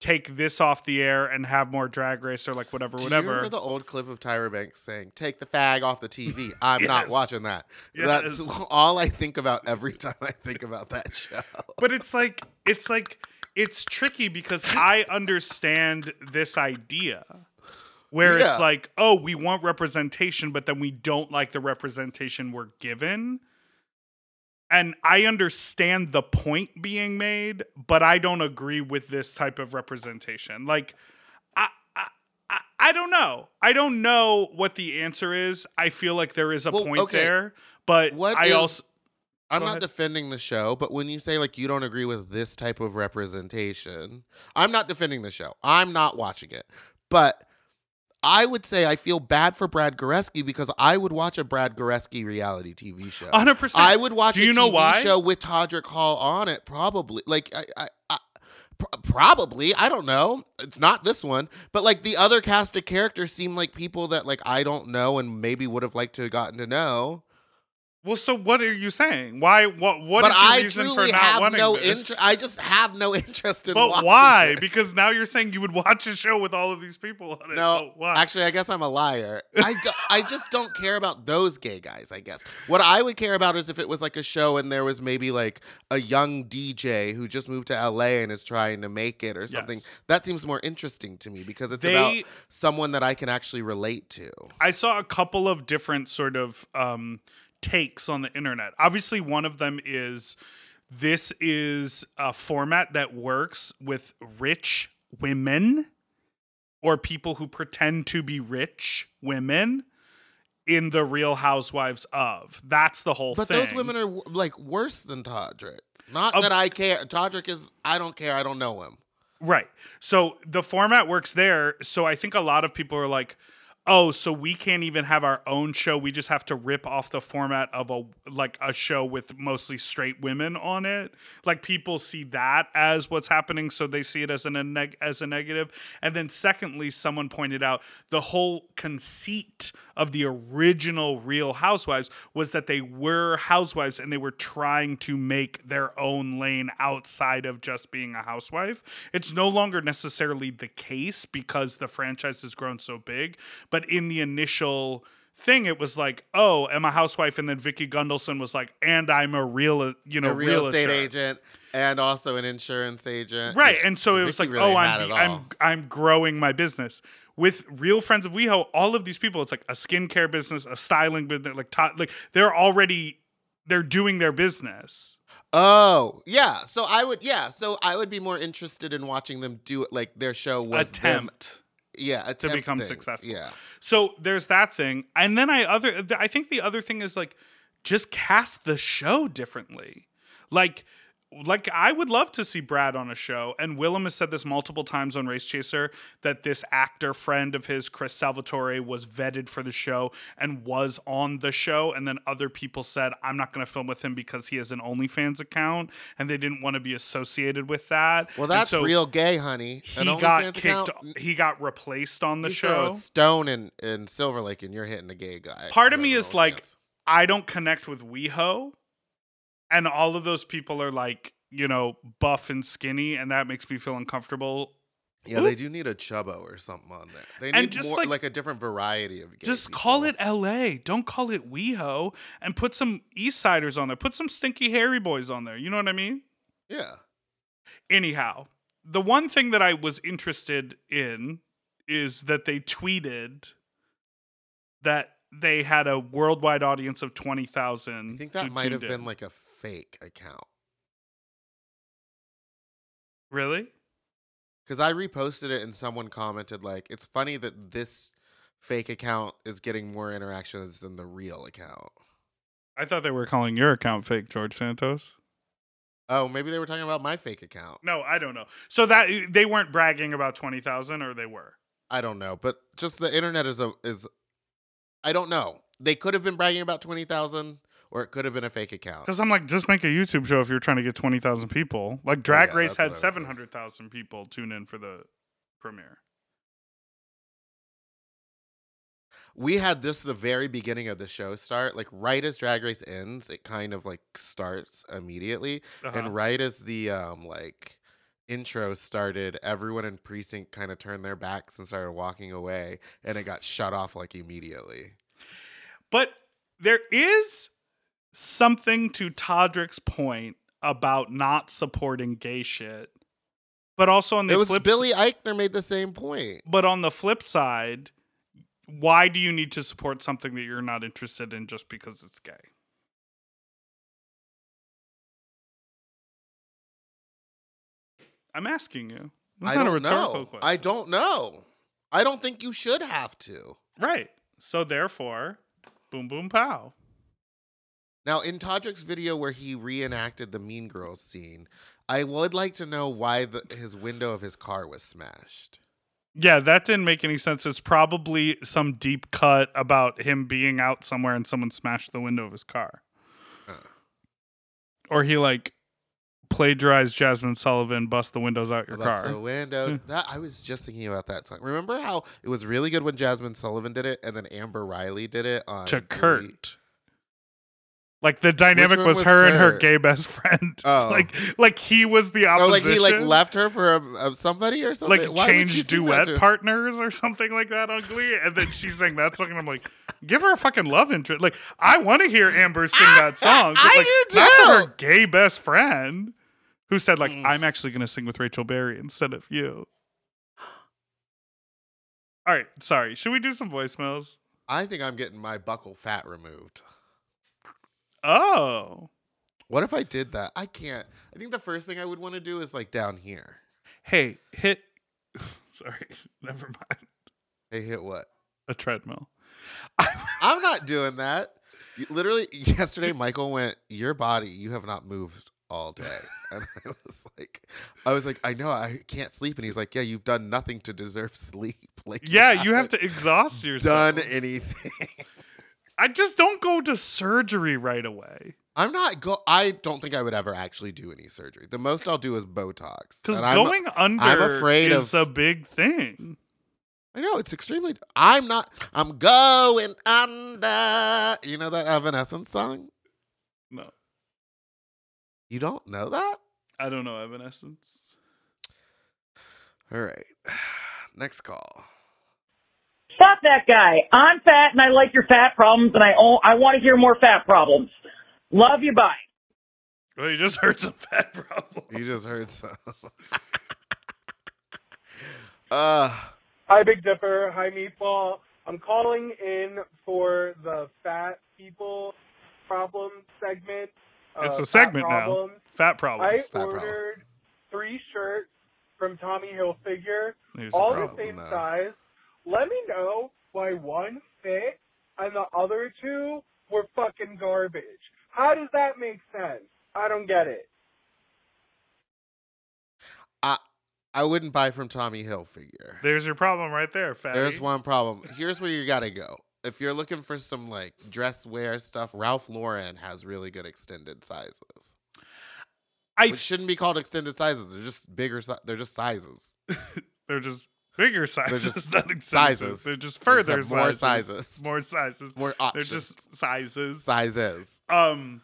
take this off the air and have more drag race or like whatever Do you whatever remember the old clip of Tyra Banks saying, "Take the fag off the TV"? I'm not watching that. Yes. That's all I think about every time I think about that show. but it's like it's like it's tricky because I understand this idea where it's like, oh, we want representation, but then we don't like the representation we're given. And I understand the point being made, but I don't agree with this type of representation. Like, I, I, I, don't know. I don't know what the answer is. I feel like there is a Well, point okay. there, but What I is- also I'm not ahead. defending the show, but when you say like you don't agree with this type of representation, I'm not defending the show. I'm not watching it. But I would say I feel bad for Brad Goreski because I would watch a Brad Goreski reality TV show. 100%. I would watch Do a you know TV why? show with Todrick Hall on it probably. Like I, I, I probably, I don't know. It's not this one, but like the other cast of characters seem like people that like I don't know and maybe would have liked to have gotten to know. Well, so what are you saying? Why? What? What but is your I reason truly for not have wanting no this? interest. I just have no interest in. but why? it. Because now you're saying you would watch a show with all of these people on it. No, actually, I guess I'm a liar. I, do, I just don't care about those gay guys. I guess what I would care about is if it was like a show and there was maybe like a young DJ who just moved to LA and is trying to make it or something. Yes. That seems more interesting to me because it's They- about someone that I can actually relate to. I saw a couple of different sort of um, takes on the internet. Obviously, one of them is this is a format that works with rich women or people who pretend to be rich women in the Real Housewives of. That's the whole But thing. But those women are like worse than Todrick. Not Of- that I care. Todrick is. I don't care. I don't know him. Right. So the format works there. So I think a lot of people are like, oh, so we can't even have our own show. We just have to rip off the format of a like a show with mostly straight women on it. Like people see that as what's happening, so they see it as an a neg- as a negative. And then secondly, someone pointed out the whole conceit of the original Real Housewives was that they were housewives and they were trying to make their own lane outside of just being a housewife. It's no longer necessarily the case because the franchise has grown so big, but in the initial thing it was like, "Oh, I'm a housewife," and then Vicki Gunvalson was like, "And I'm a real, uh, you know, a real estate agent and also an insurance agent. Right. And so it was like, really oh, I'm I'm. I'm growing my business. With real friends of WeHo, all of these people, it's like a skincare business, a styling business, like to- like they're already they're doing their business. Oh, yeah. So I would, yeah. So I would be more interested in watching them do it like their show was them- Attempt. Yeah, to become things, successful. Yeah. So there's that thing, and then I other I think the other thing is like just cast the show differently. Like like I would love to see Brad on a show, and Willam has said this multiple times on Race Chaser that this actor friend of his, Chris Salvatore, was vetted for the show and was on the show, and then other people said I'm not going to film with him because he has an OnlyFans account, and they didn't want to be associated with that. Well, that's so real gay, honey. An He got OnlyFans kicked. account, He got replaced on the you show. stone in, in Silver Lake and you're hitting a gay guy. part of me is an like I don't connect with WeHo, and all of those people are like you know buff and skinny, and that makes me feel uncomfortable. yeah, they do need a chubbo or something on there. They need And just more, like- like, a different variety of Just call it L.A. Don't call it WeHo, and put some East Siders on there. Put some stinky hairy boys on there. You know what I mean? Yeah. Anyhow, the one thing that I was interested in is that they tweeted that they had a worldwide audience of twenty thousand. I think that might have been like a fake account. really. Because I reposted it and someone commented like, "It's funny that this fake account is getting more interactions than the real account." I thought they were calling your account fake, George Santos. Oh, maybe they were talking about my fake account. No, I don't know. So that they weren't bragging about twenty thousand, or they were. I don't know, but just the internet is a is. I don't know. They could have been bragging about twenty thousand, or it could have been a fake account. Because I'm like, just make a YouTube show if you're trying to get twenty thousand people. Like Drag Oh, yeah, Race had what I would seven hundred thousand people tune in for the premiere. we had this the very beginning of the show start. Like right as Drag Race ends, it kind of like starts immediately, Uh-huh. and right as the um like intro started, everyone in precinct kind of turned their backs and started walking away, and it got shut off like immediately. But there is something to Todrick's point about not supporting gay shit. But also on the it was flip Billy Eichner made the same point. but on the flip side, why do you need to support something that you're not interested in just because it's gay? I'm asking you. It's I not a don't rhetorical know. question. I don't know. I don't think you should have to. Right. So therefore, boom boom pow. Now, in Todrick's video where he reenacted the Mean Girls scene, I would like to know why the, his window of his car was smashed. Yeah, that didn't make any sense. It's probably some deep cut about him being out somewhere and someone smashed the window of his car. Or he like plagiarized Jazmine Sullivan, bust the windows out your Bust car. the windows. that I was just thinking about that song. Remember how it was really good when Jazmine Sullivan did it, and then Amber Riley did it on to? Kurt. Like the dynamic was, was her and her gay best friend. Oh. like like he was the opposition. Oh, like he like left her for a, a somebody or something. like Why changed duet partners or something like that on Glee, and then she sang that song, and I'm like, give her a fucking love interest. Like, I want to hear Amber sing that song. I like, do too. her gay best friend, who said like, Mm. I'm actually going to sing with Rachel Berry instead of you. All right, sorry. Should we do some voicemails? I think I'm getting my buccal fat removed. Oh, What if I did that? I can't. I think the first thing I would want to do is like down here. hey, hit. Sorry, never mind. Hey, hit what? A treadmill. I'm not doing that. Literally, yesterday, Michael went, "Your body, you have not moved all day," and I was like, "I was like, I know, I can't sleep," and he's like, "Yeah, you've done nothing to deserve sleep. Like, Yeah, you have haven't to exhaust yourself. done anything." I just don't go to surgery right away. I'm not go. I don't think I would ever actually do any surgery. The most I'll do is Botox. Because And I'm- going under I'm afraid is of- a big thing. I know it's extremely. I'm not. I'm going under. You know that Evanescence song? No, You don't know that? I don't know Evanescence. All right. Next call. Stop that guy. I'm fat and I like your fat problems and I own, I want to hear more fat problems. Love you. Bye. Well, you just heard some fat problems. You just heard some. uh, Hi, Big Dipper. Hi, Meatball. I'm calling in for the fat people problem segment. It's uh, a segment fat now. problems. Fat I problems. Fat problem. ordered three shirts from Tommy Hilfiger, Here's the all the same though. size. Let me know why one fit and the other two were fucking garbage. How does that make sense? I don't get it. I I wouldn't buy from Tommy Hilfiger. There's your problem right there, fatty. There's one problem. Here's where you gotta go. If you're looking for some like dress wear stuff, Ralph Lauren has really good extended sizes. I Which shouldn't be called extended sizes. They're just bigger. Si- they're just sizes. They're just bigger sizes, not extensions. sizes. They're just further have more sizes. sizes. More sizes. More They're just sizes. Sizes. Um,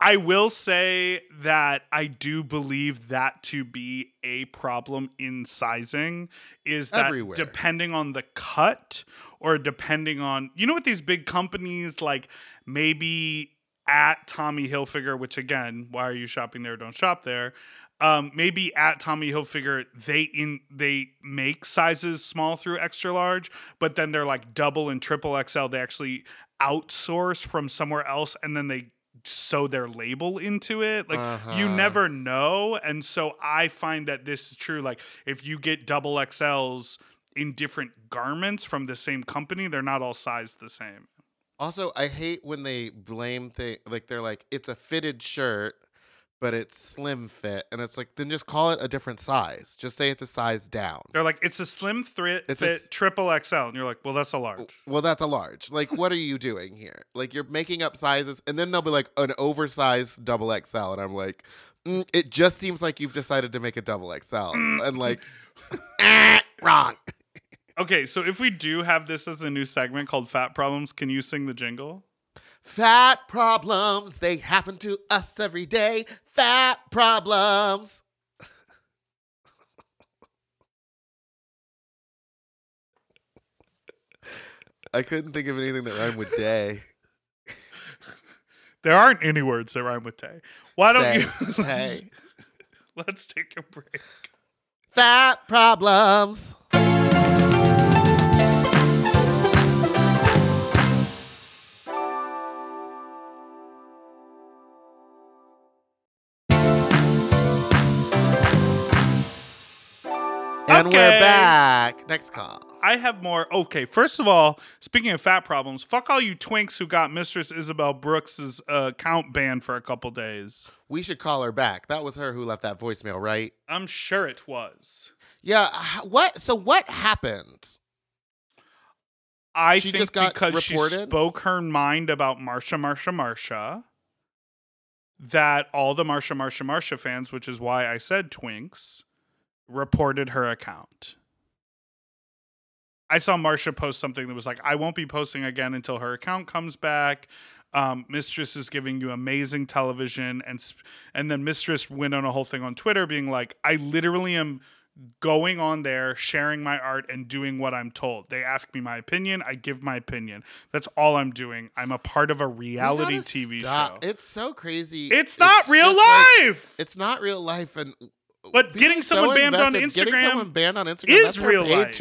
I will say that I do believe that to be a problem in sizing is that Everywhere. depending on the cut or depending on you know what these big companies like maybe at Tommy Hilfiger, which again, why are you shopping there? Don't shop there. Um, maybe at Tommy Hilfiger they in they make sizes small through extra large, but then they're like double and triple XL. They actually outsource from somewhere else, and then they sew their label into it. Like you Uh-huh. never know, and so I find that this is true. Like if you get double XLs in different garments from the same company, they're not all sized the same. Also, I hate when they blame thing like they're like it's a fitted shirt, but it's slim fit, and it's like then just call it a different size. Just say it's a size down. They're like, it's a slim thread It's fit triple XL. And you're like, well, that's a large. Well, that's a large. Like, what are you doing here? Like, you're making up sizes, and then they'll be like an oversized double XL, and I'm like, mm, it just seems like you've decided to make a double XL, and like, eh, wrong. Okay, so if we do have this as a new segment called Fat Problems, can you sing the jingle? Fat problems, they happen to us every day. Fat problems. I couldn't think of anything that rhymed with day. There aren't any words that rhyme with day. Why don't Say, you let's, hey. let's take a break. Fat problems. And we're back. Next call. I have more. Okay, first of all, speaking of fat problems, fuck all you twinks who got Mistress Isabelle Brooks's uh, account banned for a couple days. We should call her back. That was her who left that voicemail, right? I'm sure it was. Yeah. What? So what happened? I She think because she spoke her mind about Marsha, Marsha, Marsha, that all the Marsha, Marsha, Marsha fans, which is why I said twinks, reported her account. I saw Marsha post something that was like, I won't be posting again until her account comes back. Um, Mistress is giving you amazing television. And, sp- and then Mistress went on a whole thing on Twitter being like, I literally am going on there, sharing my art, and doing what I'm told. They ask me my opinion, I give my opinion. That's all I'm doing. I'm a part of a reality TV stop. show. It's so crazy. It's not real just like- life! it's not real life, and But getting are someone banned on invested. Getting Instagram someone banned on Instagram is that's her real life.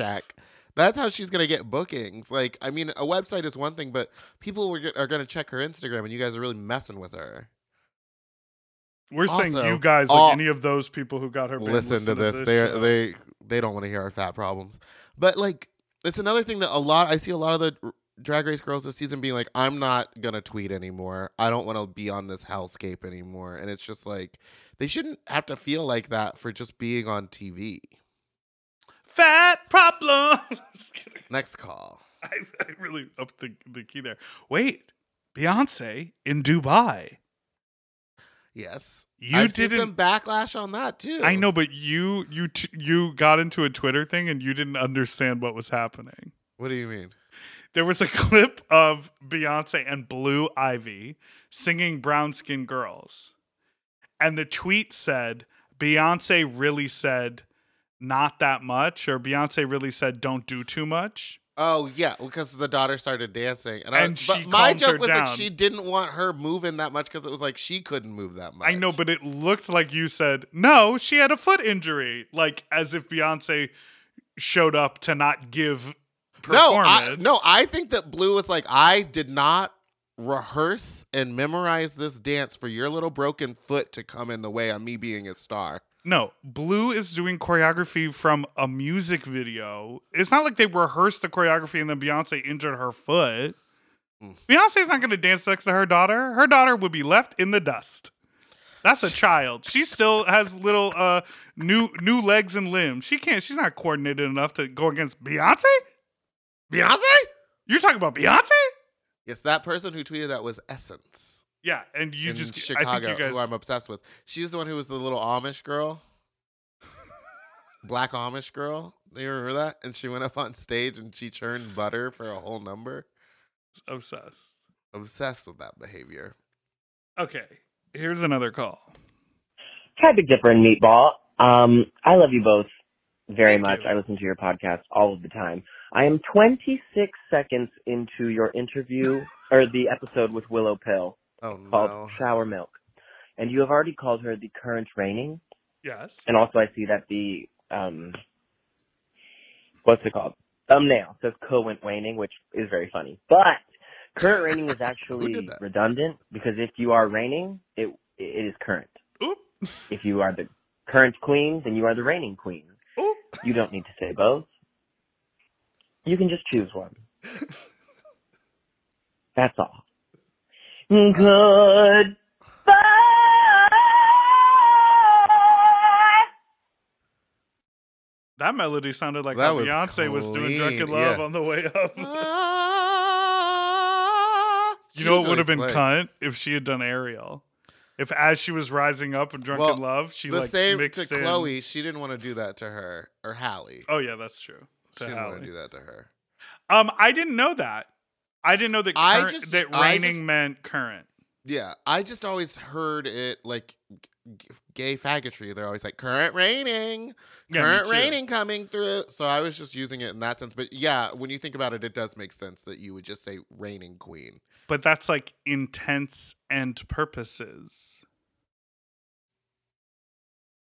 That's how she's gonna get bookings. Like, I mean, a website is one thing, but people were, are gonna check her Instagram, and you guys are really messing with her. We're saying you guys, all- like any of those people who got her banned, listen, to this. They they they don't want to hear our fat problems. But like, it's another thing that a lot. I see a lot of the drag race girls this season being like, "I'm not gonna tweet anymore. I don't want to be on this hellscape anymore." And it's just like they shouldn't have to feel like that for just being on TV. Fat problem. Next call. I, I really upped the, the key there. Wait, Beyonce in Dubai. Yes, You I've didn't- some backlash on that too. I know, but you you t- you got into a Twitter thing and you didn't understand what was happening. What do you mean? There was a clip of Beyonce and Blue Ivy singing Brown Skin Girls. And the tweet said, Beyonce really said, not that much, or Beyonce really said, don't do too much. Oh yeah, because the daughter started dancing, and, I, And but she my joke was that down. she didn't want her moving that much because it was like she couldn't move that much. I know, but it looked like you said, no, she had a foot injury. Like as if Beyonce showed up to not give No, performance. I, no, I think that Blue was like, I did not rehearse and memorize this dance for your little broken foot to come in the way of me being a star. No, Blue is doing choreography from a music video. It's not like they rehearsed the choreography and then Beyonce injured her foot. Hmm. Beyonce's not going to dance next to her daughter. Her daughter would be left in the dust. That's a child. She still has little uh new new legs and limbs. She can't. She's not coordinated enough to go against Beyonce. Beyonce? You're talking about Beyonce? Yes, that person who tweeted that was Essence Yeah, and you in just Chicago, I think you guys. who I'm obsessed with. She's the one who was the little Amish girl, black Amish girl. Do you remember that? And she went up on stage and she churned butter for a whole number. obsessed. Obsessed with that behavior. Okay, here's another call. Hi, Big Dipper and Meatball. Um, I love you both very Thank much. you. I listen to your podcast all of the time. I am 26 seconds into your interview or the episode with Willow Pill Oh called no. Shower Milk. And you have already called her the current reigning. Yes. And also I see that the um what's it called? Thumbnail says co went waning, which is very funny. But current reigning is actually redundant because if you are reigning, it it is current. Oop. If you are the current queen, then you are the reigning queen. Oop. You don't need to say both. You can just choose one. That's all. Good. That melody sounded like That how was Beyonce was doing Drunken clean, Love yeah. on the way up. You know was what would have been cunt if she had done Ariel. If as she was rising up in Drunken Well, Love, she the like same mixed to in. Chloe. She didn't want to do that to her or Halle. Oh yeah, that's true. She didn't want to do that to her. Um, I didn't know that. I didn't know that I current, just- that I raining just- meant current. Yeah, I just always heard it like g- gay faggotry. They're always like current raining, Yeah, me current too. raining coming through. So I was just using it in that sense. But yeah, when you think about it, it does make sense that you would just say raining queen. But that's like intents and purposes.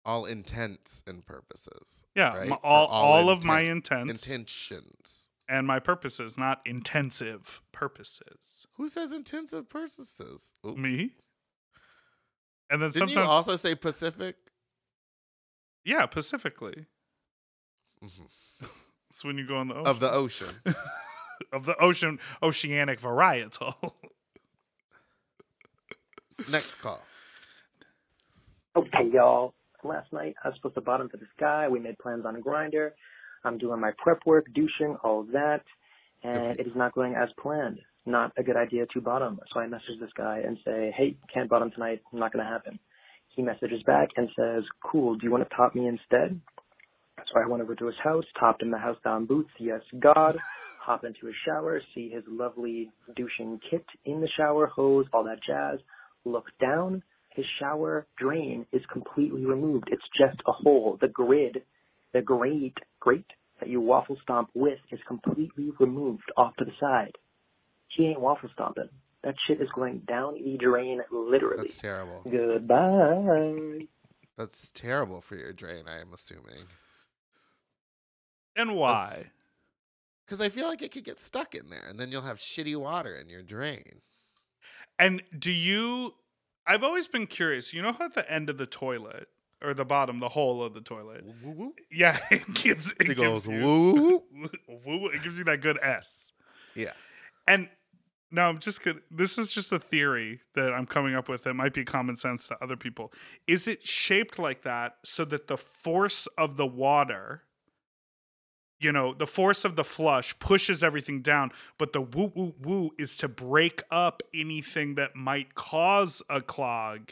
All intents and purposes. Yeah, right? my- For all all of my intents intentions. and my purposes, not intensive purposes. Who says intensive purposes? Ooh. Me. And then Didn't sometimes, you also say Pacific? yeah, Pacifically. Mhm. It's when you go on the ocean. Of the ocean. of the ocean oceanic varietal. Next call. Okay, y'all. Last night I was supposed to bottom to this guy. We made plans on a Grindr. I'm doing my prep work, douching, all of that, and it is not going as planned. Not a good idea to bottom. So I message this guy and say, "Hey, can't bottom tonight. Not going to happen." He messages back and says, "Cool. Do you want to top me instead?" So I went over to his house, topped him the house down boots. Yes, God. Hop into his shower, see his lovely douching kit in the shower hose, all that jazz. Look down. His shower drain is completely removed. It's just a hole. The grid, the grate, grate that you waffle stomp with is completely removed off to the side. He ain't waffle stomping. That shit is going down the drain literally. That's terrible. Goodbye. That's terrible for your drain, I am assuming. and why? Because I feel like it could get stuck in there, and then you'll have shitty water in your drain. And do you? I've always been curious. You know how at the end of the toilet or the bottom, the hole of the toilet, yeah, it gives it, It gives goes you, woo. woo. It gives you that good S. Yeah. And no, I'm just gonna. This is just a theory that I'm coming up with. That might be common sense to other people. Is it shaped like that so that the force of the water, you know, the force of the flush pushes everything down, but the woo woo woo is to break up anything that might cause a clog.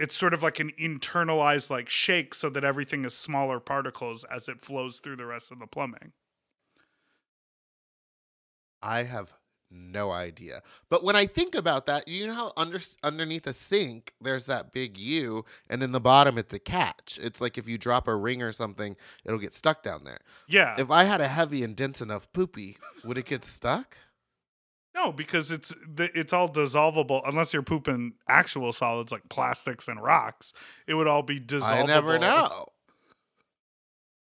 It's sort of like an internalized like shake so that everything is smaller particles as it flows through the rest of the plumbing. I have no idea. But when I think about that, you know how under, underneath a sink, there's that big U, and in the bottom, it's a catch. It's like if you drop a ring or something, it'll get stuck down there. Yeah. If I had a heavy and dense enough poopy, would it get stuck? No, because it's it's all dissolvable unless you're pooping actual solids like plastics and rocks. It would all be dissolvable. I never know.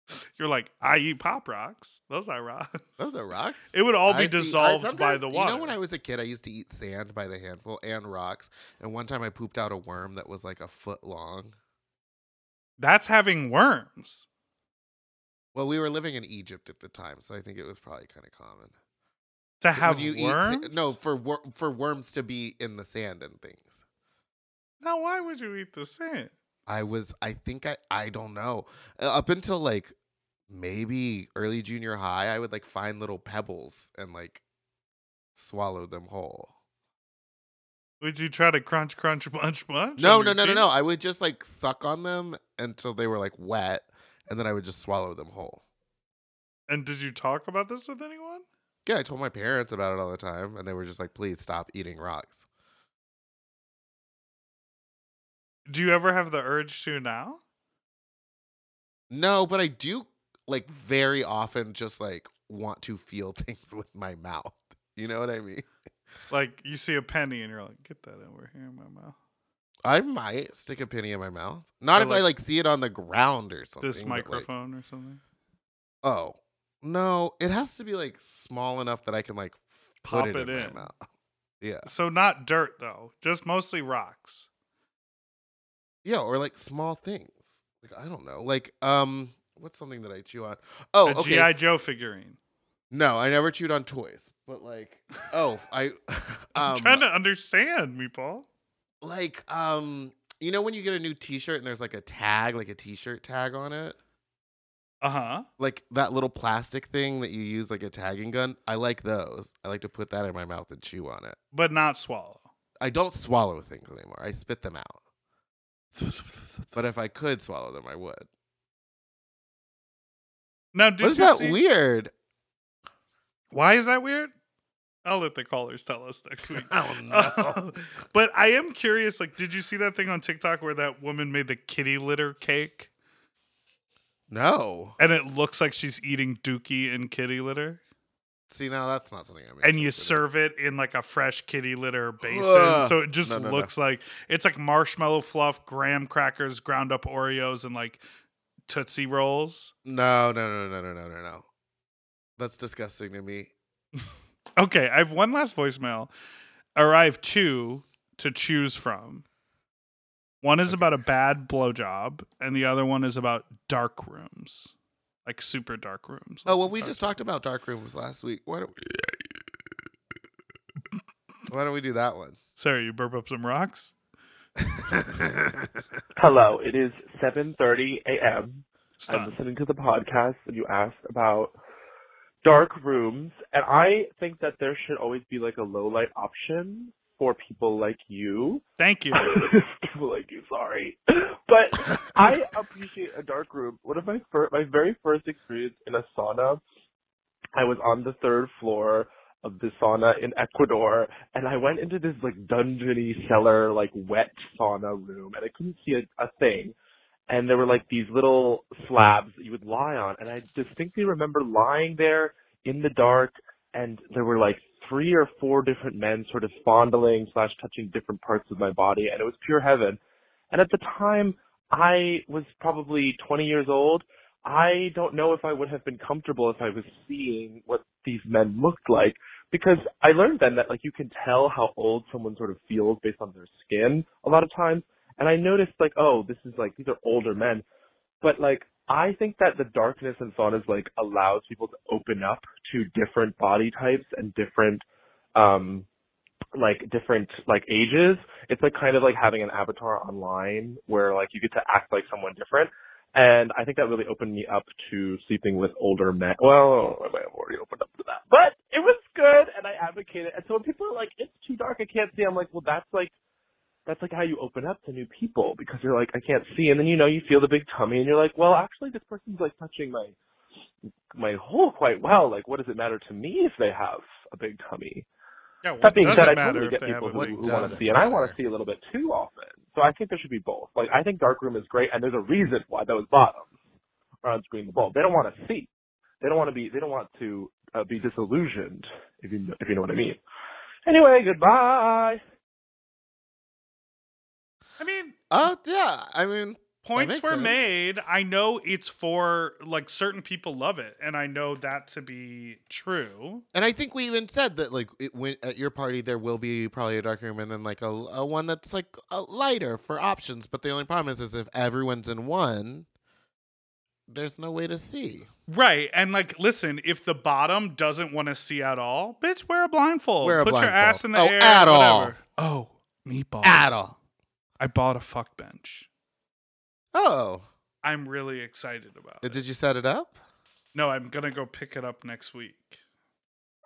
You're like, I eat pop rocks. Those are rocks. Those are rocks. It would all be I see- dissolved by the water. You know, when I was a kid, I used to eat sand by the handful and rocks. And one time I pooped out a worm that was like a foot long. That's having worms. Well, we were living in Egypt at the time, so I think it was probably kind of common. To When have you eat no, for wor- for worms to be in the sand and things. Now, why would you eat the sand? I was, I think I, I don't know. Uh, Up until like maybe early junior high, I would like find little pebbles and like swallow them whole. Would you try to crunch, crunch, munch, munch? No, no, no, no, no. I would just like suck on them until they were like wet, and then I would just swallow them whole. And did you talk about this with anyone? Yeah, I told my parents about it all the time, and they were just like, "Please stop eating rocks." Do you ever have the urge to now? No, but I do like very often just like want to feel things with my mouth. You know what I mean? Like you see a penny and you're like, get that over here in my mouth. I might stick a penny in my mouth. Not Or if I like like see it on the ground or something. This but, like- microphone or something. oh no, it has to be like small enough that I can like Pop it, it in, in. my mouth. Yeah, So not dirt though, just mostly rocks. Yeah, or like small things. Like I don't know, like um, what's something that I chew on? Oh, a okay. GI Joe figurine. No, I never chewed on toys, but like, oh, I, I'm um, trying to understand me, Paul. like, um, you know when you get a new T-shirt and there's like a tag, like a T-shirt tag on it, Uh huh. like that little plastic thing that you use like a tagging gun. I like those. I like to put that in my mouth and chew on it. But not swallow. I don't swallow things anymore. I spit them out. But if I could swallow them, I would. Now, did what is you that see- weird? Why is that weird? I'll let the callers tell us next week. Oh no. but I am curious. Like, did you see that thing on TikTok where that woman made the kitty litter cake, no. and it looks like she's eating dookie and kitty litter, See, now that's not something I'm. and you interested in. serve it in like a fresh kitty litter basin, Ugh. so it just No, no, no. looks like it's like marshmallow fluff, graham crackers, ground up Oreos, and like tootsie rolls. No, no, no, no, no, no, no, no. That's disgusting to me. Okay, I have one last voicemail, or I have two to choose from. One is about a bad blowjob, and the other one is about dark rooms, like super dark rooms. Oh well, we just talked about dark rooms last week. Why don't we? Why don't we do that one? Sorry, you burp up some rocks. Hello, it is 7:30 a.m. Stop. I'm listening to the podcast and you asked about dark rooms and I think that there should always be like a low light option for people like you. Thank you. people like you, sorry. But I appreciate a dark room. One of my fir- my very first experience in a sauna, I was on the third floor of the sauna in Ecuador, and I went into this like dungeony cellar, like wet sauna room, and I couldn't see a, a thing. And there were like these little slabs that you would lie on, and I distinctly remember lying there in the dark, and there were like three or four different men sort of fondling slash touching different parts of my body, and it was pure heaven. And at the time, I was probably 20 years old. I don't know if I would have been comfortable if I was seeing what these men looked like because I learned then that like you can tell how old someone sort of feels based on their skin a lot of times. And I noticed like, oh, this is like these are older men. But like I think that the darkness in saunas like allows people to open up to different body types and different um like different like ages. It's like kind of like having an avatar online where like you get to act like someone different. And I think that really opened me up to sleeping with older men. Well, I might have already opened up to that, but it was good, and I advocated. And so when people are like, "It's too dark, I can't see," I'm like, "Well, that's like, that's like how you open up to new people because you're like, I can't see, and then you know you feel the big tummy, and you're like, well, actually, this person's like touching my my hole quite well. Like, what does it matter to me if they have a big tummy? Yeah, That being said, I totally get people who, who want to see, and I want to see a little bit too often. So I think there should be both. Like I think dark room is great, and there's a reason why those bottoms are on screen the bulb. They don't want to see. They don't want to be. They don't want to uh, be disillusioned. If you if you know what I mean. Anyway, goodbye. I mean, Uh, yeah. I mean, points were sense. made. I know it's for like certain people love it, and I know that to be true. and I think we even said that like it, when, at your party there will be probably a dark room and then like a, a one that's like a lighter for options. But the only problem is, is if everyone's in one, there's no way to see. Right. And like, listen, if the bottom doesn't want to see at all, bitch, wear a blindfold. Wear a Put your ass in the Oh, air. at all. whatever. Oh, meatball. At all. I bought a fuck bench. Oh, I'm really excited about Uh, it. did you set it up? No, I'm gonna go pick it up next week.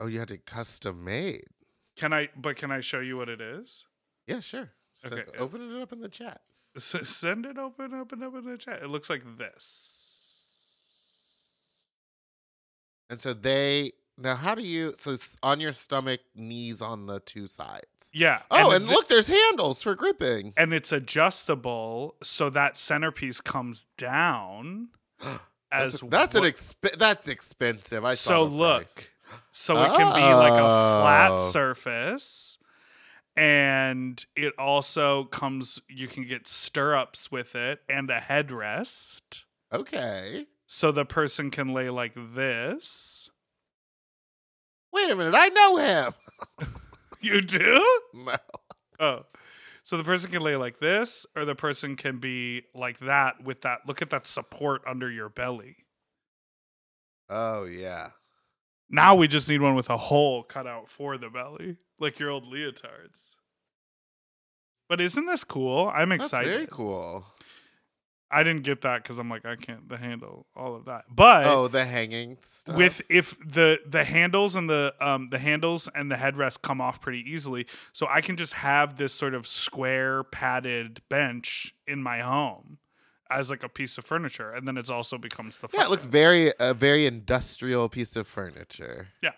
Oh, you had it custom made. Can I? But can I show you what it is? Yeah, sure. So Okay. open it up in the chat. Send it open, open up in the chat. It looks like this. And so they now, how do you? So it's on your stomach, knees on the two sides. Yeah. Oh, and, the- look, there's handles for gripping. and it's adjustable, so that centerpiece comes down. That's, as that's an what- exp- that's expensive. I so look, price. so it can be like a flat Oh. surface, and it also comes. You can get stirrups with it and a headrest, Okay. so the person can lay like this. Wait a minute, I know him. You do? No. Oh. So the person can lay like this, or the person can be like that with that. Look at that support under your belly. Oh yeah. Now we just need one with a hole cut out for the belly, like your old leotards. But isn't this cool? I'm That's excited. very cool. I didn't get that because I'm like I can't the handle all of that. But oh, the hanging stuff. with if the the handles and the um the handles and the headrest come off pretty easily, so I can just have this sort of square padded bench in my home. As like a piece of furniture, and then it also becomes the Yeah, it looks very a very industrial piece of furniture. Yeah.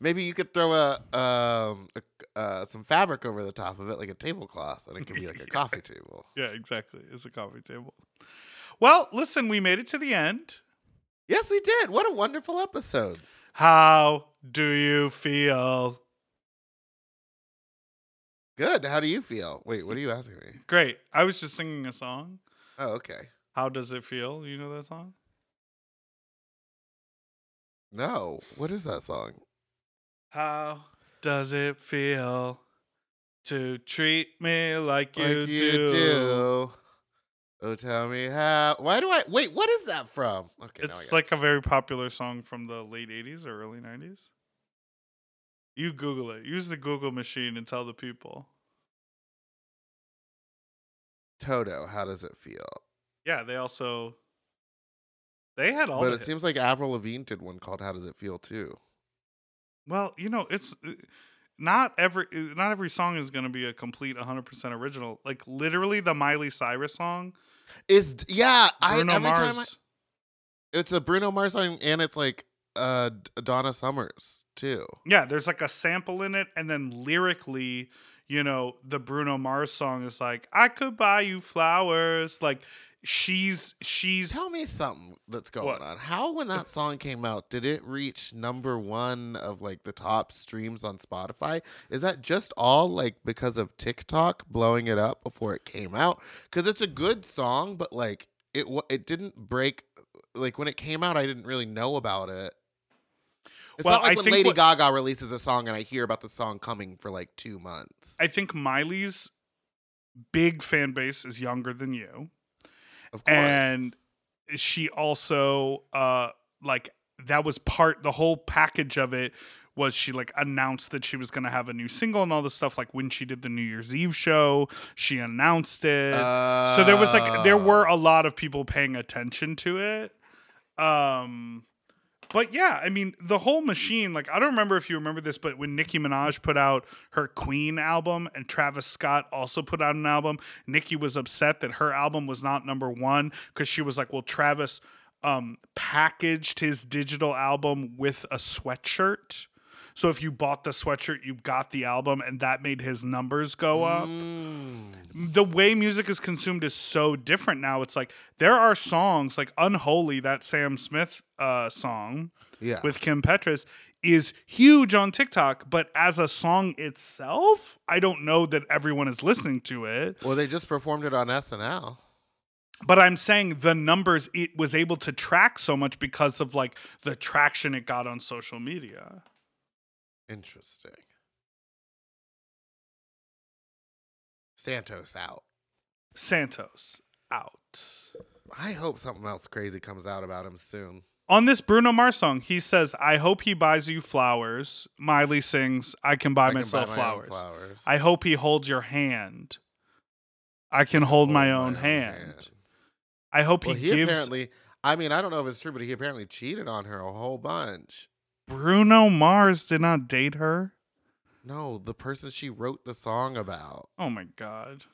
Maybe you could throw a um a, uh, some fabric over the top of it, like a tablecloth, and it could be like a coffee table. Yeah, exactly. It's a coffee table. Well, listen, we made it to the end. Yes, we did. What a wonderful episode. How do you feel? Good. How do you feel? Wait, what are you asking me? Great. I was just singing a song. Oh, okay. How does it feel? You know that song? No. What is that song? How does it feel to treat me like you, Like you do? do. Oh, tell me how. Why do I wait? What is that from? Okay, it's like a very popular song from the late 80s or early 90s. You Google it. Use the Google machine and tell the people. Toto. How does it feel? Yeah, they also they had all but it seems like Avril Lavigne did one called "How Does It Feel" too. Well, you know, it's uh, not every uh, not every song is going to be a complete 100% original. Like literally the Miley Cyrus song Is yeah. Bruno I time I, Mars it's a Bruno Mars song, and it's like uh Donna Summers too. Yeah, there's like a sample in it, and then lyrically, you know, the Bruno Mars song is like, "I could buy you flowers." Like, she's she's. Tell me something that's going What? on. How when that song came out, did it reach number one of like the top streams on Spotify? Is that just all like because of TikTok blowing it up before it came out? Because it's a good song, but like it it didn't break. Like when it came out, I didn't really know about it. It's Well, not like I when think Lady what- Gaga releases a song and I hear about the song coming for like two months. I think Miley's big fan base is younger than you, Of course. and she also uh like that was part the whole package of it was she like announced that she was going to have a new single and all this stuff like when she did the New Year's Eve show she announced it so there was like there were a lot of people paying attention to it um but yeah, I mean, the whole machine, like, I don't remember if you remember this, but when Nicki Minaj put out her Queen album and Travis Scott also put out an album, Nicki was upset that her album was not number one because she was like, well, Travis um, packaged his digital album with a sweatshirt. So if you bought the sweatshirt, you got the album, and that made his numbers go up. The way music is consumed is so different now. It's like there are songs like "Unholy," that Sam Smith uh, song Yeah. with Kim Petras, is huge on TikTok. But as a song itself, I don't know that everyone is listening to it. Well, they just performed it on SNL. But I'm saying the numbers it was able to track so much because of like the traction it got on social media. Interesting. Santos out. Santos out. I hope something else crazy comes out about him soon. On this Bruno Mars song, he says, I hope he buys you flowers. Miley sings, I can buy I can buy myself my flowers. flowers. I hope he holds your hand. I can hold my own hand. I hope Well, he, he gives apparently. I mean, I don't know if it's true, but he apparently cheated on her a whole bunch. Bruno Mars did not date her. No, the person she wrote the song about. Oh my god.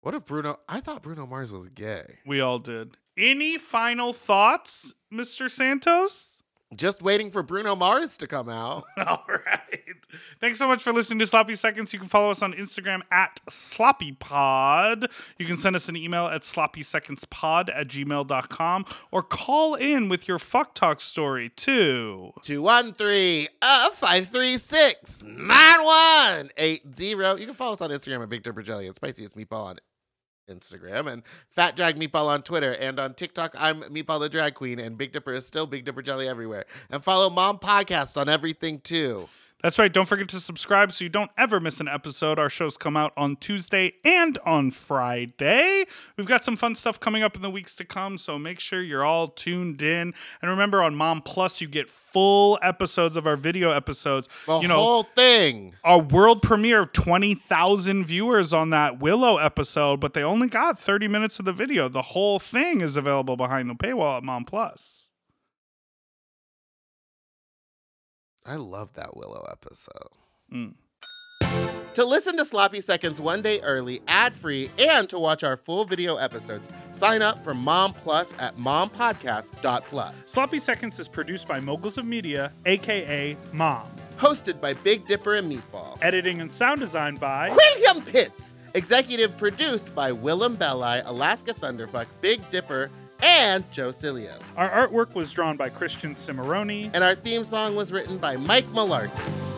What if Bruno? I thought Bruno Mars was gay. We all did. Any final thoughts, Mr. Santos? Just waiting for Bruno Mars to come out. All right. Thanks so much for listening to Sloppy Seconds. You can follow us on Instagram at SloppyPod. You can send us an email at sloppysecondspod at gmail.com or call in with your fuck talk story too. 213 uh 536 9180. You can follow us on Instagram at Big Dipper Jelly and Spiciest Meatball on Instagram and Fat Drag Meatball on Twitter. And on TikTok, I'm Meatball the Drag Queen, and Big Dipper is still Big Dipper Jelly everywhere. And follow Mom Podcasts on everything too. That's right. Don't forget to subscribe so you don't ever miss an episode. Our shows come out on Tuesday and on Friday. We've got some fun stuff coming up in the weeks to come, so make sure you're all tuned in. And remember, on Mom Plus, you get full episodes of our video episodes. The you know, whole thing. a world premiere of 20,000 viewers on that Willow episode, but they only got 30 minutes of the video. The whole thing is available behind the paywall at Mom Plus. I love that Willow episode. Mm. To listen to Sloppy Seconds one day early, ad free, and to watch our full video episodes, sign up for Mom Plus at mompodcast.plus. Sloppy Seconds is produced by Moguls of Media, aka Mom. Hosted by Big Dipper and Meatball. Editing and sound design by William Pitts. Executive produced by Willam Belli, Alaska Thunderfuck, Big Dipper, and Joe Cilio. Our artwork was drawn by Christian Cimarroni. And our theme song was written by Mike Malarkey.